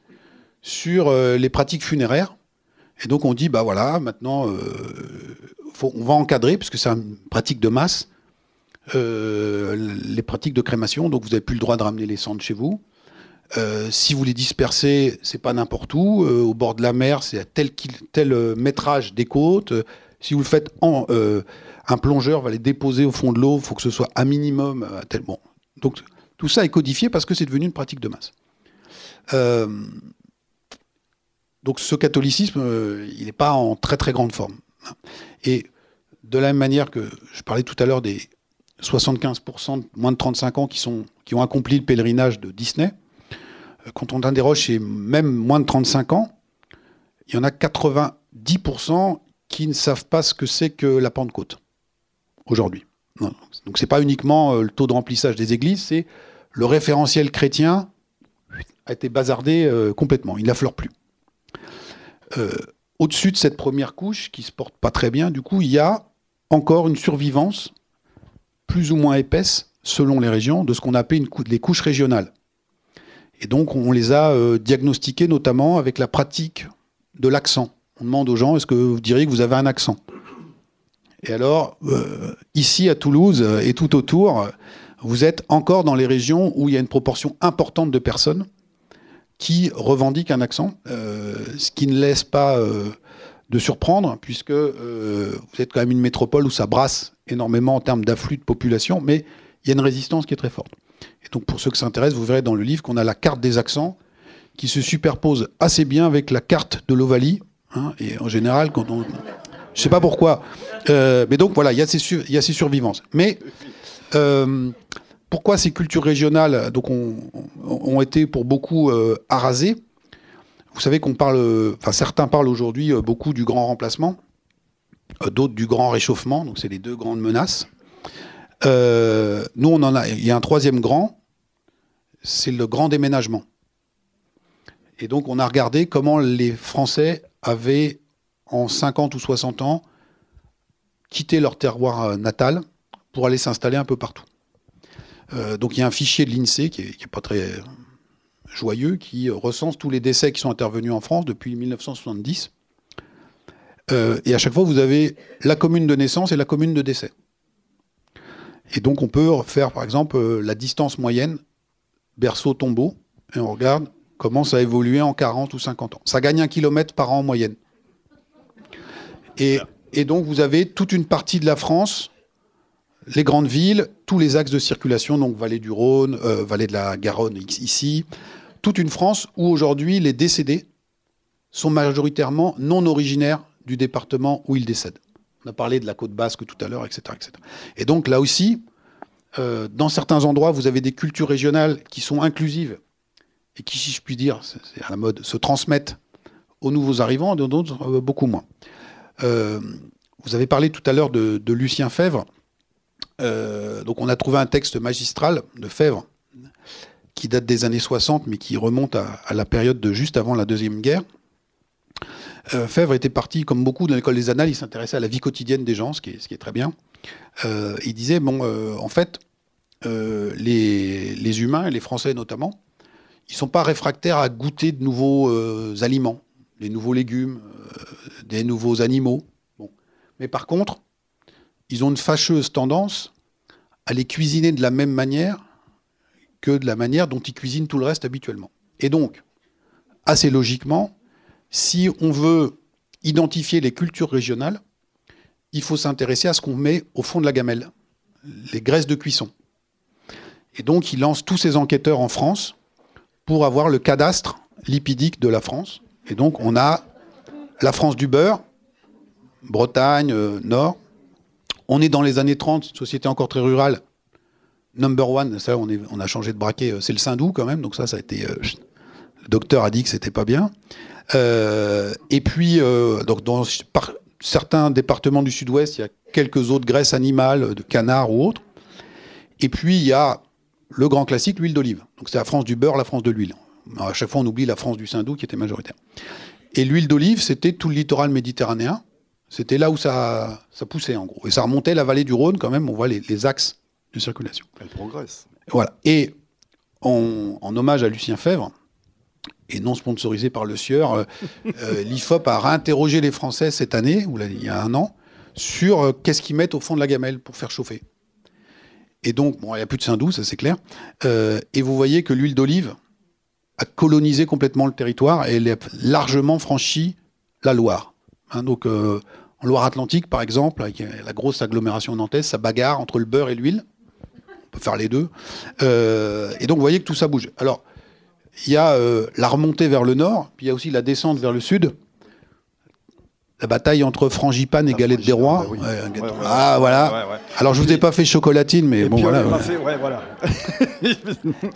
sur les pratiques funéraires. Et donc, on dit, bah voilà, maintenant, faut, on va encadrer, puisque c'est une pratique de masse euh, les pratiques de crémation, donc vous n'avez plus le droit de ramener les cendres chez vous. Euh, si vous les dispersez, c'est pas n'importe où. Euh, au bord de la mer, c'est à tel, tel métrage des côtes. si vous le faites en, un plongeur va les déposer au fond de l'eau. Il faut que ce soit à minimum à tel. Bon, donc tout ça est codifié parce que c'est devenu une pratique de masse. donc ce catholicisme, il n'est pas en très très grande forme. Et de la même manière que je parlais tout à l'heure des 75% de moins de 35 ans qui, sont, qui ont accompli le pèlerinage de Disney, euh, quand on interroge chez même moins de 35 ans, il y en a 90% qui ne savent pas ce que c'est que la Pentecôte aujourd'hui. Donc c'est pas uniquement euh, le taux de remplissage des églises, c'est le référentiel chrétien a été bazardé euh, complètement, il n'affleure plus. Au-dessus de cette première couche, qui se porte pas très bien, du coup, il y a encore une survivance plus ou moins épaisse, selon les régions, de ce qu'on appelle les couches régionales. Et donc, on les a euh, diagnostiquées notamment avec la pratique de l'accent. On demande aux gens, est-ce que vous diriez que vous avez un accent? Et alors, euh, ici à Toulouse euh, et tout autour, vous êtes encore dans les régions où il y a une proportion importante de personnes qui revendiquent un accent, ce qui ne laisse pas de surprendre, puisque vous êtes quand même une métropole où ça brasse énormément en termes d'afflux de population, mais il y a une résistance qui est très forte. Et donc pour ceux qui s'intéressent, vous verrez dans le livre qu'on a la carte des accents qui se superpose assez bien avec la carte de l'Ovalie. Hein, et en général, quand on... Je sais pas pourquoi. Euh, mais donc voilà, il y, a ces survivances. Mais euh, pourquoi ces cultures régionales ont, été pour beaucoup euh, arasées? Vous savez qu'on parle, enfin certains parlent aujourd'hui beaucoup du grand remplacement. D'autres du grand réchauffement, donc c'est les deux grandes menaces. Euh, nous, il y a un troisième grand, c'est le grand déménagement. Et donc, on a regardé comment les Français avaient, en 50 ou 60 ans, quitté leur terroir euh, natal pour aller s'installer un peu partout. donc, il y a un fichier de l'INSEE qui n'est pas très joyeux, qui recense tous les décès qui sont intervenus en France depuis 1970. Euh, et à chaque fois, vous avez la commune de naissance et la commune de décès. Et donc, on peut faire, par exemple, euh, la distance moyenne berceau-tombeau, et on regarde comment ça a évolué en 40 ou 50 ans. Ça gagne un kilomètre par an en moyenne. Et, donc, vous avez toute une partie de la France, les grandes villes, tous les axes de circulation, donc vallée du Rhône, euh, vallée de la Garonne ici, toute une France où aujourd'hui les décédés sont majoritairement non originaires du département où il décède. On a parlé de la côte basque tout à l'heure, etc., etc. Et donc là aussi, euh, dans certains endroits, vous avez des cultures régionales qui sont inclusives et qui, si je puis dire, c'est à la mode, se transmettent aux nouveaux arrivants, d'autres euh, beaucoup moins. Euh, vous avez parlé tout à l'heure de, Lucien Fèvre. donc on a trouvé un texte magistral de Fèvre qui date des années 60, mais qui remonte à la période de juste avant la Deuxième Guerre. Euh, Fèvre était parti, comme beaucoup dans l'école des annales, il s'intéressait à la vie quotidienne des gens, ce qui est, très bien. Euh, il disait, bon, euh, en fait, les, humains, et les Français notamment, ils ne sont pas réfractaires à goûter de nouveaux aliments, des nouveaux légumes, des nouveaux animaux. Mais par contre, ils ont une fâcheuse tendance à les cuisiner de la même manière que de la manière dont ils cuisinent tout le reste habituellement. Et donc, assez logiquement, si on veut identifier les cultures régionales, il faut s'intéresser à ce qu'on met au fond de la gamelle, les graisses de cuisson. Et donc, il lance tous ses enquêteurs en France pour avoir le cadastre lipidique de la France. Et donc, on a la France du beurre, Bretagne, euh, Nord. On est dans les années 30, société encore très rurale. Number one, ça, on, a changé de braquet, euh, c'est le Saint-Doux quand même, donc ça, ça a été. Euh, le docteur a dit que c'était pas bien. Euh, et puis, euh, donc dans certains départements du sud-ouest, il y a quelques autres graisses animales, de canard ou autres. Et puis, il y a le grand classique, l'huile d'olive. Donc, c'est la France du beurre, la France de l'huile. À chaque fois, on oublie la France du Saint-Doux qui était majoritaire. Et l'huile d'olive, c'était tout le littoral méditerranéen. C'était là où ça, ça poussait, en gros. Et ça remontait la vallée du Rhône, quand même. On voit les, axes de circulation. Elle progresse. Voilà. Et en hommage à Lucien Fèvre, et non sponsorisé par le Sieur, euh, euh, l'IFOP a réinterrogé les Français cette année, ou il y a un an, sur euh, qu'est-ce qu'ils mettent au fond de la gamelle pour faire chauffer. Et donc, bon, il n'y a plus de Saint-Doux, ça c'est clair. et vous voyez que l'huile d'olive a colonisé complètement le territoire et elle a largement franchi la Loire. Hein, donc, en Loire-Atlantique, par exemple, avec la grosse agglomération nantaise, ça bagarre entre le beurre et l'huile. On peut faire les deux. et donc, vous voyez que tout ça bouge. Alors, il y a euh, la remontée vers le nord, puis il y a aussi la descente vers le sud. la bataille entre frangipane et La galette des rois. bah oui. Ouais, ouais, ah, voilà. Alors, je vous ai pas fait chocolatine, mais Et bon, puis, voilà. fait.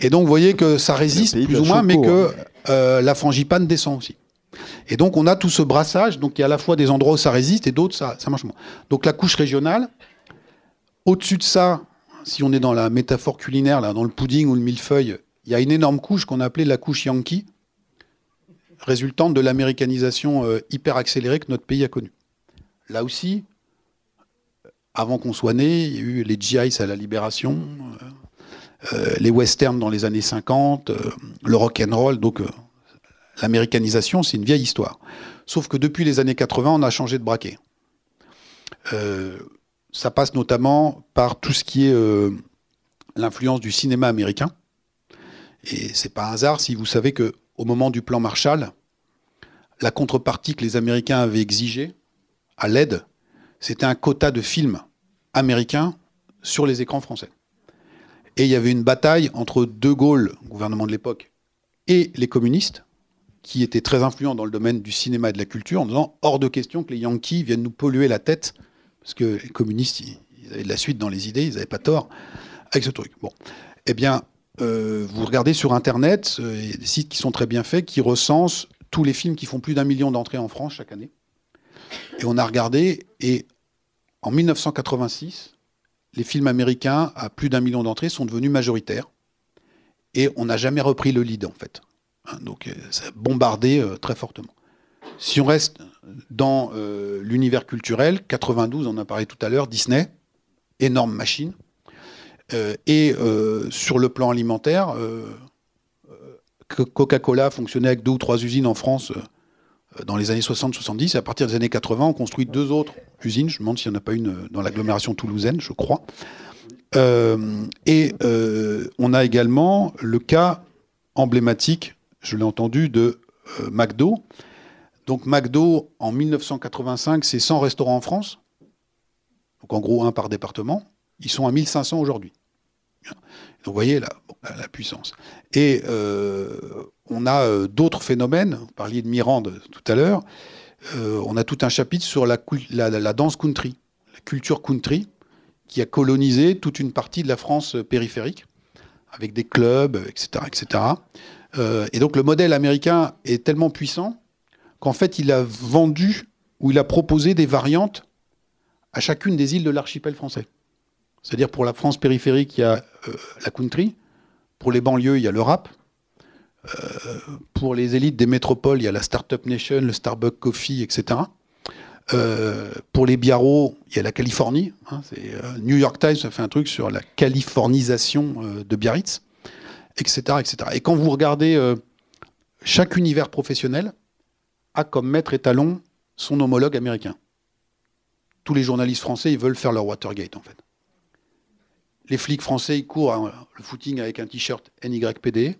*laughs* Et donc, vous voyez que ça résiste plus ou moins, mais que hein. euh, la frangipane descend aussi. Et donc, on a tout ce brassage. Donc, il y a à la fois des endroits où ça résiste et d'autres, ça, ça marche moins. Donc, la couche régionale. Au-dessus de ça, si on est dans la métaphore culinaire, là, dans le pudding ou le millefeuille, il y a une énorme couche qu'on a appelée la couche Yankee, résultante de l'américanisation euh, hyper accélérée que notre pays a connue. Là aussi, avant qu'on soit né, il y a eu les GIs à la libération, euh, euh, les westerns dans les années 50, euh, le rock and roll. Donc, l'américanisation, c'est une vieille histoire. Sauf que depuis les années 80, on a changé de braquet. Ça passe notamment par tout ce qui est l'influence du cinéma américain. Et c'est pas un hasard si vous savez que au moment du plan Marshall, la contrepartie que les Américains avaient exigée à l'aide, c'était un quota de films américains sur les écrans français. Et il y avait une bataille entre De Gaulle, gouvernement de l'époque, et les communistes, qui étaient très influents dans le domaine du cinéma et de la culture, en disant hors de question que les Yankees viennent nous polluer la tête, parce que les communistes, ils, avaient de la suite dans les idées, ils n'avaient pas tort avec ce truc. Bon, eh bien, euh, vous regardez sur Internet, euh, il y a des sites qui sont très bien faits, qui recensent tous les films qui font plus d'un million d'entrées en France chaque année. Et on a regardé, et en 1986, les films américains à plus d'un million d'entrées sont devenus majoritaires. Et on n'a jamais repris le lead, en fait. Hein, donc, euh, ça a bombardé très fortement. Si on reste dans l'univers culturel, 92, on en a parlé tout à l'heure, Disney, énorme machine. Euh, et euh, sur le plan alimentaire, euh, Coca-Cola fonctionnait avec deux ou trois usines en France dans les années 60-70. Et à partir des années 80, on construit deux autres usines. Je me demande s'il n'y en a pas une dans l'agglomération toulousaine, je crois. Et on a également le cas emblématique, je l'ai entendu, de McDo. Donc McDo, en 1985, c'est 100 restaurants en France. Donc en gros, un par département. Ils sont à 1500 aujourd'hui. Donc vous voyez la, puissance. Et euh, on a euh, d'autres phénomènes. Vous parliez de Mirande tout à l'heure. Euh, on a tout un chapitre sur la, danse country, la culture country, qui a colonisé toute une partie de la France périphérique, avec des clubs, etc. etc. Et donc le modèle américain est tellement puissant qu'en fait il a vendu ou il a proposé des variantes à chacune des îles de l'archipel français. C'est-à-dire pour la France périphérique, il y a euh, la country, pour les banlieues, il y a le rap, euh, pour les élites des métropoles, il y a la Startup Nation, le Starbucks Coffee, etc. Euh, pour les biarros, il y a la Californie. hein, New York Times a fait un truc sur la californisation de Biarritz, etc., etc. Et quand vous regardez chaque univers professionnel a comme maître étalon son homologue américain. Tous les journalistes français, ils veulent faire leur Watergate, en fait. Les flics français, ils courent hein, le footing avec un t-shirt NYPD.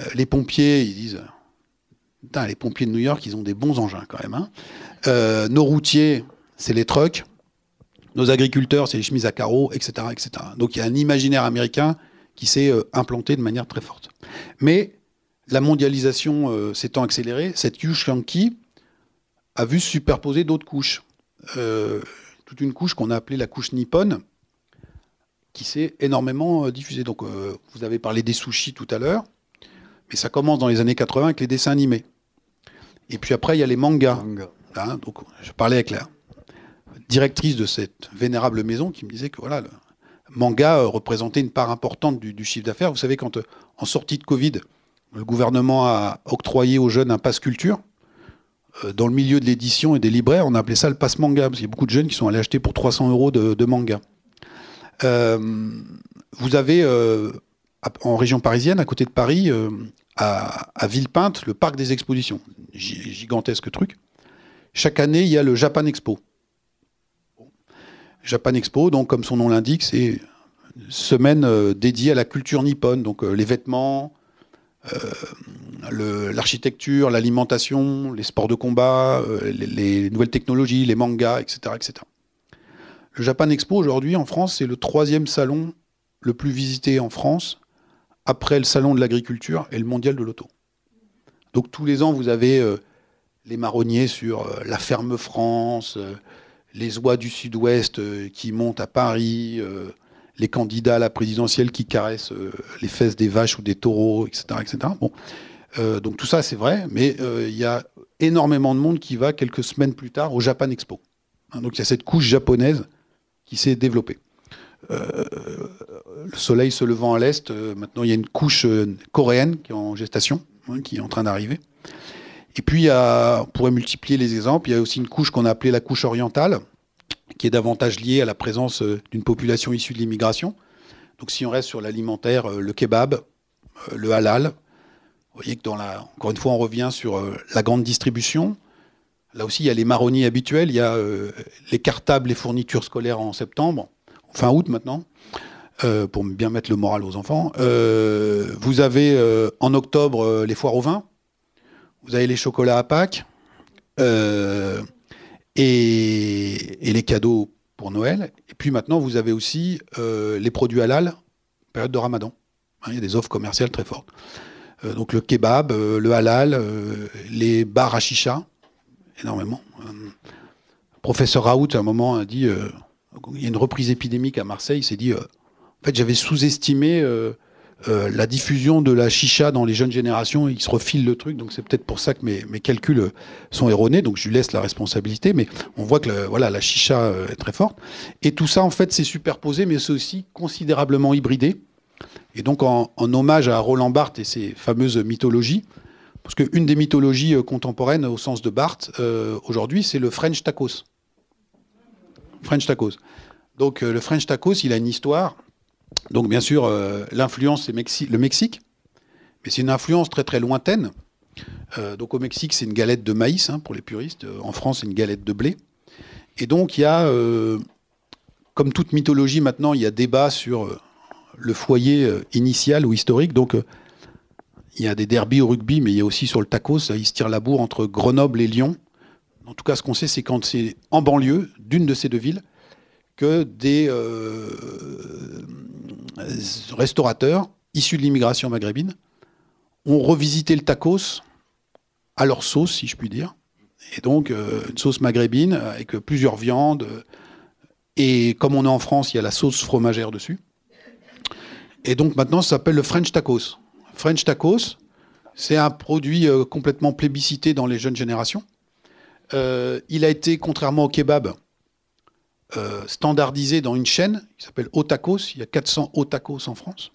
Euh, les pompiers, ils disent Putain, les pompiers de New York, ils ont des bons engins quand même. hein. Euh, nos routiers, c'est les trucks. Nos agriculteurs, c'est les chemises à carreaux, etc.. Donc il y a un imaginaire américain qui s'est euh, implanté de manière très forte. Mais la mondialisation s'étant accélérée, cette huge Yankee a vu se superposer d'autres couches. Toute une couche qu'on a appelée la couche nippone, qui s'est énormément euh, diffusée. Donc, euh, vous avez parlé des sushis tout à l'heure, mais ça commence dans les années 80 avec les dessins animés. Et puis après, il y a les mangas. Manga. Hein, donc, je parlais avec la directrice de cette vénérable maison qui me disait que voilà, le manga euh, représentait une part importante du, du chiffre d'affaires. Vous savez, quand euh, en sortie de Covid, le gouvernement a octroyé aux jeunes un passe culture, euh, dans le milieu de l'édition et des libraires, on a appelé ça le passe manga, parce qu'il y a beaucoup de jeunes qui sont allés acheter pour 300 euros de, de manga. Euh, vous avez euh, en région parisienne, à côté de Paris, euh, à, Villepinte, le parc des expositions. Gi- Gigantesque truc. Chaque année, il y a le Japan Expo. Japan Expo, donc comme son nom l'indique, c'est une semaine dédiée à la culture nippone, donc les vêtements, l'architecture, l'alimentation, les sports de combat, les, les nouvelles technologies, les mangas, etc., etc. Le Japan Expo aujourd'hui en France, c'est le troisième salon le plus visité en France après le salon de l'agriculture et le mondial de l'auto. Donc tous les ans, vous avez euh, les marronniers sur la ferme France, les oies du Sud-Ouest qui montent à Paris, les candidats à la présidentielle qui caressent les fesses des vaches ou des taureaux, etc. etc. Donc tout ça, c'est vrai, mais il y a énormément de monde qui va quelques semaines plus tard au Japan Expo. Hein, donc il y a cette couche japonaise qui s'est développée. Euh, le soleil se levant à l'est, euh, maintenant il y a une couche euh, coréenne qui est en gestation, hein, qui est en train d'arriver. Et puis, on pourrait multiplier les exemples. Il y a aussi une couche qu'on a appelée la couche orientale, qui est davantage liée à la présence d'une population issue de l'immigration. Donc, si on reste sur l'alimentaire, le kebab, le halal. Vous voyez que dans la, encore une fois, on revient sur la grande distribution. Là aussi, il y a les marronniers habituels. Il y a les cartables, les fournitures scolaires en septembre fin août maintenant, euh, pour bien mettre le moral aux enfants. Euh, vous avez euh, en octobre les foires au vin, vous avez les chocolats à Pâques et, les cadeaux pour Noël. Et puis maintenant, vous avez aussi les produits halal, période de Ramadan. Hein, il y a des offres commerciales très fortes. donc le kebab, le halal, les bars à chicha, énormément. professeur Raoult, à un moment, a dit il y a une reprise épidémique à Marseille, il s'est dit, euh, en fait, j'avais sous-estimé euh, euh, la diffusion de la chicha dans les jeunes générations, ils se refilent le truc, donc c'est peut-être pour ça que mes, calculs sont erronés, donc je lui laisse la responsabilité, mais on voit que voilà, la chicha est très forte. Et tout ça, en fait, c'est superposé, mais c'est aussi considérablement hybridé. Et donc, en, hommage à Roland Barthes et ses fameuses mythologies, parce qu'une des mythologies contemporaines au sens de Barthes, aujourd'hui, c'est le French tacos. French tacos. Donc euh, le French tacos, il a une histoire. Donc bien sûr, euh, l'influence, c'est le Mexique, mais c'est une influence très très lointaine. Euh, donc au Mexique, c'est une galette de maïs hein, pour les puristes. En France, c'est une galette de blé. Et donc il y a, comme toute mythologie maintenant, il y a débat sur le foyer initial ou historique. Donc il y a des derbies au rugby, mais il y a aussi sur le tacos, il se tire la bourre entre Grenoble et Lyon. En tout cas, ce qu'on sait, c'est quand c'est en banlieue d'une de ces deux villes que des euh, restaurateurs issus de l'immigration maghrébine ont revisité le tacos à leur sauce, si je puis dire. Et donc, euh, une sauce maghrébine avec plusieurs viandes. Et comme on est en France, il y a la sauce fromagère dessus. Et donc maintenant, ça s'appelle le French tacos. French tacos, c'est un produit euh, complètement plébiscité dans les jeunes générations. Euh, il a été, contrairement au kebab, euh, standardisé dans une chaîne qui s'appelle Otakos. Il y a 400 Otakos en France.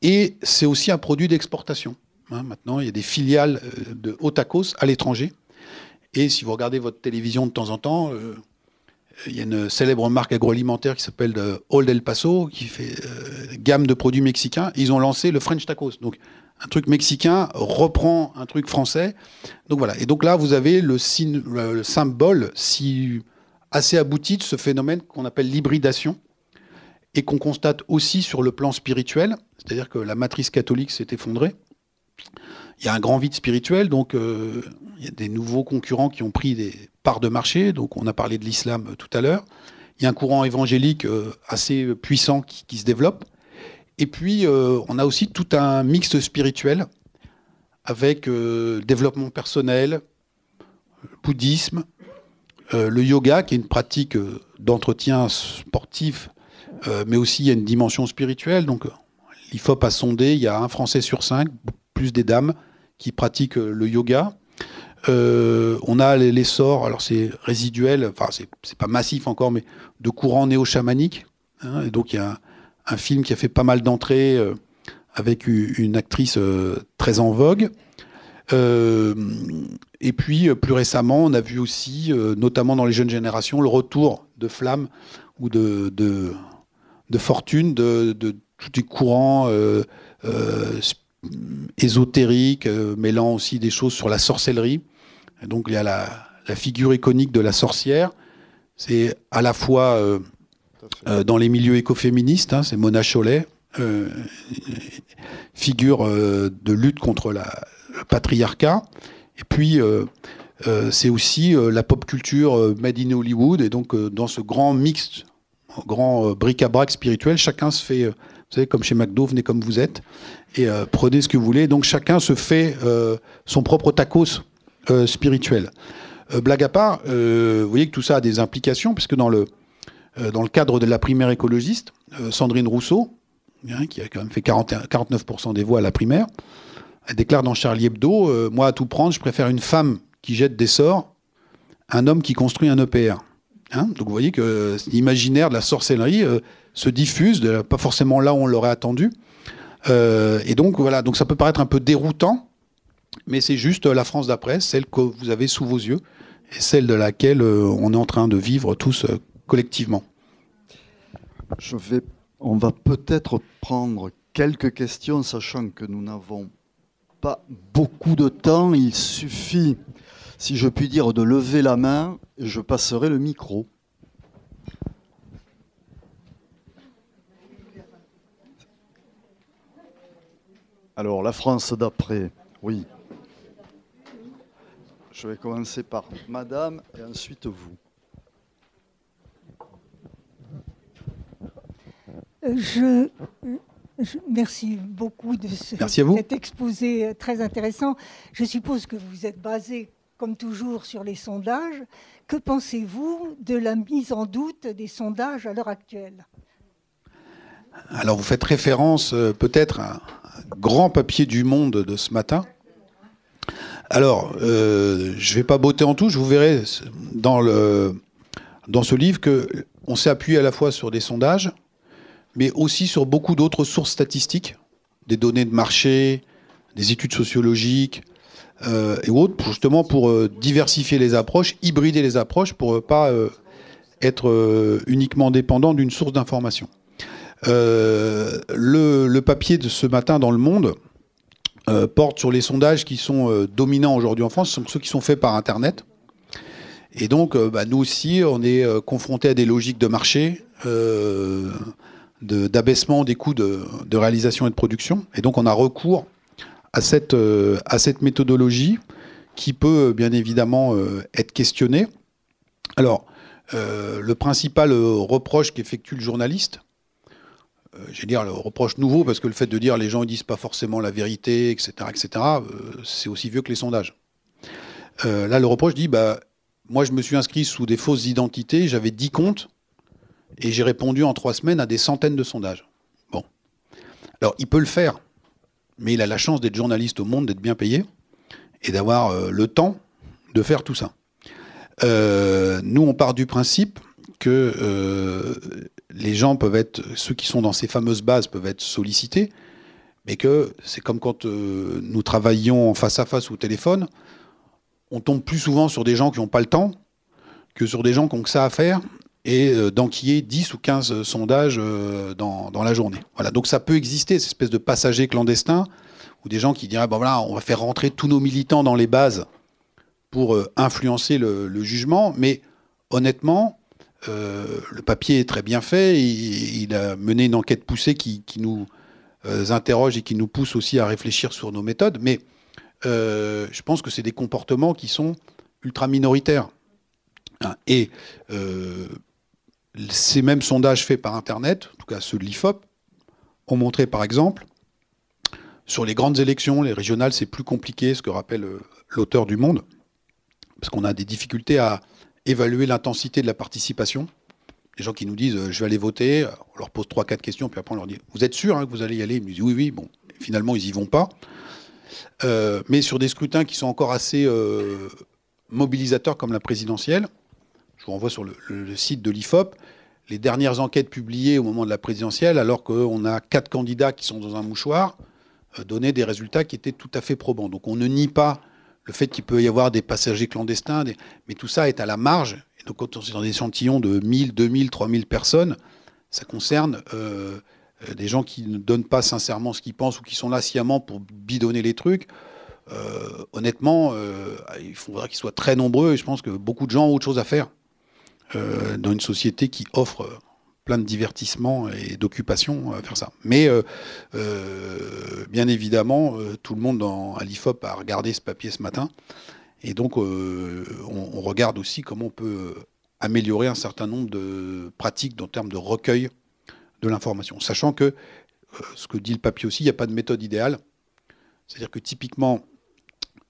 Et c'est aussi un produit d'exportation. Hein. maintenant, il y a des filiales de Otakos à l'étranger. Et si vous regardez votre télévision de temps en temps, il y a une célèbre marque agroalimentaire qui s'appelle Old El Paso, qui fait gamme de produits mexicains. Ils ont lancé le French Tacos. Donc, un truc mexicain reprend un truc français. Donc voilà. Et donc là, vous avez le, symbole assez abouti de ce phénomène qu'on appelle l'hybridation et qu'on constate aussi sur le plan spirituel, c'est-à-dire que la matrice catholique s'est effondrée. Il y a un grand vide spirituel, donc euh, il y a des nouveaux concurrents qui ont pris des parts de marché. Donc on a parlé de l'islam tout à l'heure. Il y a un courant évangélique euh, assez puissant qui se développe. Et puis, euh, on a aussi tout un mix spirituel avec euh, développement personnel, bouddhisme, euh, le yoga, qui est une pratique d'entretien sportif, mais aussi il y a une dimension spirituelle. Donc, l'IFOP a sondé, il y a un Français sur cinq, plus des dames, qui pratiquent le yoga. On a l'essor, alors c'est résiduel, enfin c'est pas massif encore, mais de courants néo-chamaniques. Hein, donc il y a un film qui a fait pas mal d'entrées euh, avec une actrice euh, très en vogue. Euh, et puis plus récemment, on a vu aussi, notamment dans les jeunes générations, le retour de flammes ou de, de, fortune de, de tous les courants ésotériques, mêlant aussi des choses sur la sorcellerie. Donc il y a la, figure iconique de la sorcière. C'est à la fois euh, dans les milieux écoféministes, hein, c'est Mona Chollet, euh, figure euh, de lutte contre la, le patriarcat. Et puis, c'est aussi la pop culture made in Hollywood. Et donc, dans ce grand mix, grand bric-à-brac spirituel, chacun se fait Vous savez, comme chez McDo, venez comme vous êtes et prenez ce que vous voulez. Donc chacun se fait son propre tacos spirituel. blague à part, vous voyez que tout ça a des implications, puisque dans le, dans le cadre de la primaire écologiste, Sandrine Rousseau, hein, qui a quand même fait 49% des voix à la primaire, elle déclare dans Charlie Hebdo Moi, à tout prendre, je préfère une femme qui jette des sorts un homme qui construit un EPR. Hein Donc vous voyez que l'imaginaire de la sorcellerie euh, se diffuse, pas forcément là où on l'aurait attendu. Euh, et donc voilà, donc ça peut paraître un peu déroutant, mais c'est juste la France d'après, celle que vous avez sous vos yeux, et celle de laquelle euh, on est en train de vivre tous collectivement. Je vais, on va peut-être prendre quelques questions, sachant que nous n'avons pas beaucoup de temps. Il suffit si je puis dire, de lever la main, je passerai le micro. Alors, la France d'après, oui. Je vais commencer par Madame et ensuite vous. Euh, je, merci beaucoup de cet exposé très intéressant. Je suppose que vous êtes basé comme toujours sur les sondages. Que pensez-vous de la mise en doute des sondages à l'heure actuelle? Alors vous faites référence euh, peut-être à un grand papier du Monde de ce matin. Alors, euh, je ne vais pas botter en touche, vous verrez dans, ce livre qu'on s'est appuyé à la fois sur des sondages, mais aussi sur beaucoup d'autres sources statistiques, des données de marché, des études sociologiques, euh, et autres, justement pour euh, diversifier les approches, hybrider les approches pour ne pas être uniquement dépendant d'une source d'information. Le, papier de ce matin dans Le Monde porte sur les sondages qui sont dominants aujourd'hui en France, ceux qui sont faits par Internet. Et donc, bah, nous aussi, on est confrontés à des logiques de marché, d'abaissement des coûts de, réalisation et de production. Et donc, on a recours à cette, euh, méthodologie qui peut bien évidemment euh, être questionnée. Alors, euh, le principal reproche qu'effectue le journaliste, je vais dire le reproche nouveau, parce que le fait de dire les gens ne disent pas forcément la vérité, etc., etc., c'est aussi vieux que les sondages. là, le reproche dit, bah, moi je me suis inscrit sous des fausses identités, j'avais 10 comptes, et j'ai répondu en trois semaines à des centaines de sondages. Bon. Alors, il peut le faire mais il a la chance d'être journaliste au monde, d'être bien payé et d'avoir euh, le temps de faire tout ça. Euh, nous, on part du principe que euh, les gens peuvent être, ceux qui sont dans ces fameuses bases peuvent être sollicités, mais que c'est comme quand nous travaillions face à face ou au téléphone, on tombe plus souvent sur des gens qui n'ont pas le temps que sur des gens qui ont que ça à faire et d'enquiller 10 ou 15 sondages dans, dans, la journée. Voilà, donc ça peut exister, cette espèce de passager clandestin, ou des gens qui diraient, bon voilà, on va faire rentrer tous nos militants dans les bases pour euh, influencer le, jugement, mais honnêtement, euh, le papier est très bien fait, il, a mené une enquête poussée qui, nous euh, interroge et qui nous pousse aussi à réfléchir sur nos méthodes, mais je pense que c'est des comportements qui sont ultra minoritaires. Hein, et ces mêmes sondages faits par Internet, en tout cas ceux de l'IFOP, ont montré par exemple, sur les grandes élections, les régionales, c'est plus compliqué, ce que rappelle euh, l'auteur du Monde, parce qu'on a des difficultés à évaluer l'intensité de la participation. Les gens qui nous disent euh, je vais aller voter, on leur pose trois, quatre questions, puis après on leur dit vous êtes sûr hein, que vous allez y aller? Ils me disent oui, oui, bon, finalement ils y vont pas. Euh, mais sur des scrutins qui sont encore assez mobilisateurs comme la présidentielle, je vous renvoie sur le, site de l'IFOP, les dernières enquêtes publiées au moment de la présidentielle, alors qu'on a quatre candidats qui sont dans un mouchoir, euh, donnaient des résultats qui étaient tout à fait probants. Donc on ne nie pas le fait qu'il peut y avoir des passagers clandestins, mais tout ça est à la marge. Et donc quand on est dans des échantillons de 1000, 2000, 3000 personnes, ça concerne euh, euh, des gens qui ne donnent pas sincèrement ce qu'ils pensent ou qui sont là sciemment pour bidonner les trucs. honnêtement, il faudra qu'ils soient très nombreux et je pense que beaucoup de gens ont autre chose à faire euh, dans une société qui offre plein de divertissements et d'occupations à faire ça. Mais euh, euh, bien évidemment, tout le monde dans, à l'IFOP a regardé ce papier ce matin. Et donc, on, regarde aussi comment on peut améliorer un certain nombre de pratiques en termes de recueil de l'information. Sachant que ce que dit le papier aussi, il n'y a pas de méthode idéale. C'est-à-dire que typiquement,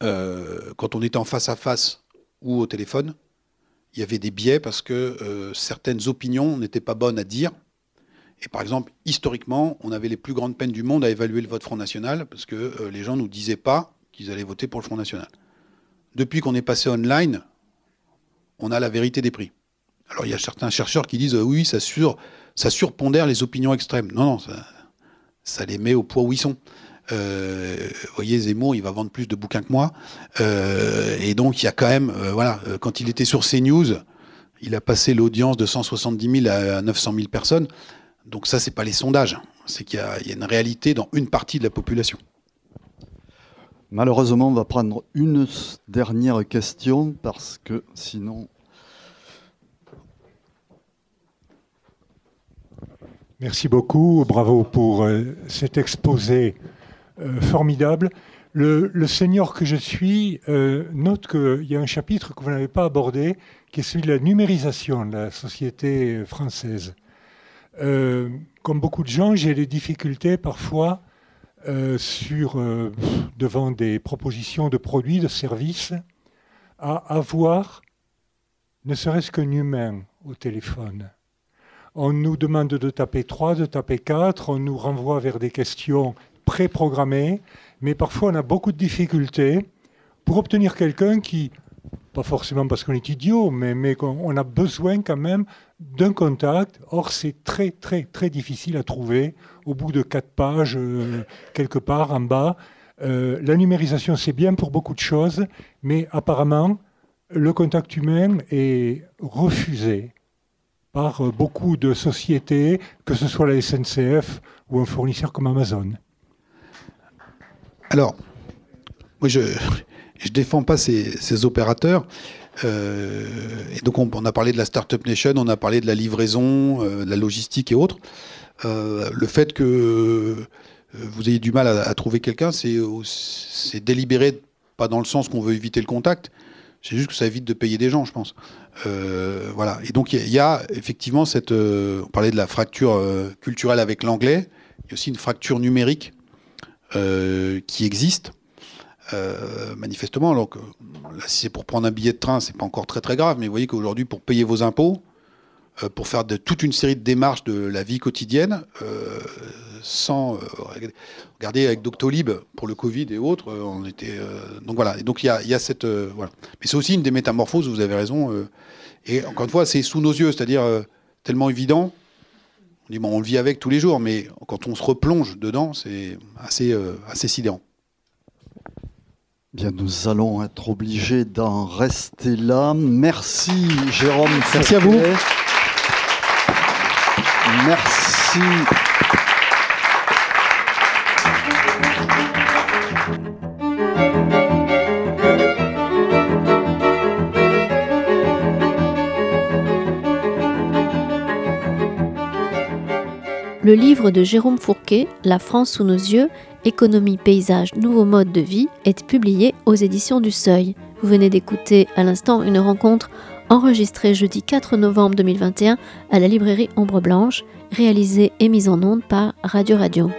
quand on était en face à face ou au téléphone, il y avait des biais parce que certaines opinions n'étaient pas bonnes à dire. Et par exemple, historiquement, on avait les plus grandes peines du monde à évaluer le vote Front National parce que les gens ne nous disaient pas qu'ils allaient voter pour le Front National. Depuis qu'on est passé online, on a la vérité des prix. Alors il y a certains chercheurs qui disent oui, ça, sur, ça surpondère les opinions extrêmes. Non, non, ça, les met au poids où ils sont. Euh, vous voyez, Zemmour, il va vendre plus de bouquins que moi. Euh, et donc, il y a quand même, euh, voilà, quand il était sur CNews, il a passé l'audience de 170 000 à 900 000 personnes. Donc ça, c'est pas les sondages. C'est qu'il y, y, a une réalité dans une partie de la population. Malheureusement, on va prendre une dernière question parce que sinon Merci beaucoup, bravo pour euh, cet exposé euh, formidable. Le, seigneur que je suis euh, note qu'il y a un chapitre que vous n'avez pas abordé, qui est celui de la numérisation de la société française. comme beaucoup de gens, j'ai des difficultés parfois devant des propositions de produits, de services, à avoir ne serait-ce qu'un humain au téléphone on nous demande de taper 3, de taper 4, on nous renvoie vers des questions préprogrammées, mais parfois on a beaucoup de difficultés pour obtenir quelqu'un qui, pas forcément parce qu'on est idiot, mais, mais on a besoin quand même d'un contact. Or, c'est très, très, très difficile à trouver au bout de quatre pages, euh, quelque part en bas. Euh, la numérisation, c'est bien pour beaucoup de choses, mais apparemment, le contact humain est refusé par euh, beaucoup de sociétés, que ce soit la SNCF ou un fournisseur comme Amazon Alors, moi je ne défends pas ces, opérateurs. Euh, donc on, a parlé de la Startup Nation, on a parlé de la livraison, euh, de la logistique et autres. le fait que vous ayez du mal à, trouver quelqu'un, c'est délibéré, pas dans le sens qu'on veut éviter le contact, c'est juste que ça évite de payer des gens, je pense. Euh, voilà. Et donc il y, a effectivement cette. Euh, on parlait de la fracture euh, culturelle avec l'anglais. Il y a aussi une fracture numérique qui existe. manifestement, alors que si c'est pour prendre un billet de train, c'est pas encore très très grave, mais vous voyez qu'aujourd'hui, pour payer vos impôts, pour faire toute une série de démarches de la vie quotidienne, sans euh, regarder avec Doctolib pour le Covid et autres, euh, on était euh, donc voilà. Et donc il y y a, cette voilà. Mais c'est aussi une des métamorphoses. Vous avez raison. et encore une fois, c'est sous nos yeux, c'est-à-dire tellement évident. On dit bon, on le vit avec tous les jours, mais quand on se replonge dedans, c'est assez assez sidérant. Bien, nous allons être obligés d'en rester là. Merci Jérôme. Merci à vous. Merci. Le livre de Jérôme Fourquet, La France sous nos yeux, économie, paysage, nouveaux modes de vie, est publié aux éditions du Seuil. Vous venez d'écouter à l'instant une rencontre enregistrée jeudi 4 novembre 2021 à la librairie Ombre Blanche, réalisée et mise en onde par Radio Radio.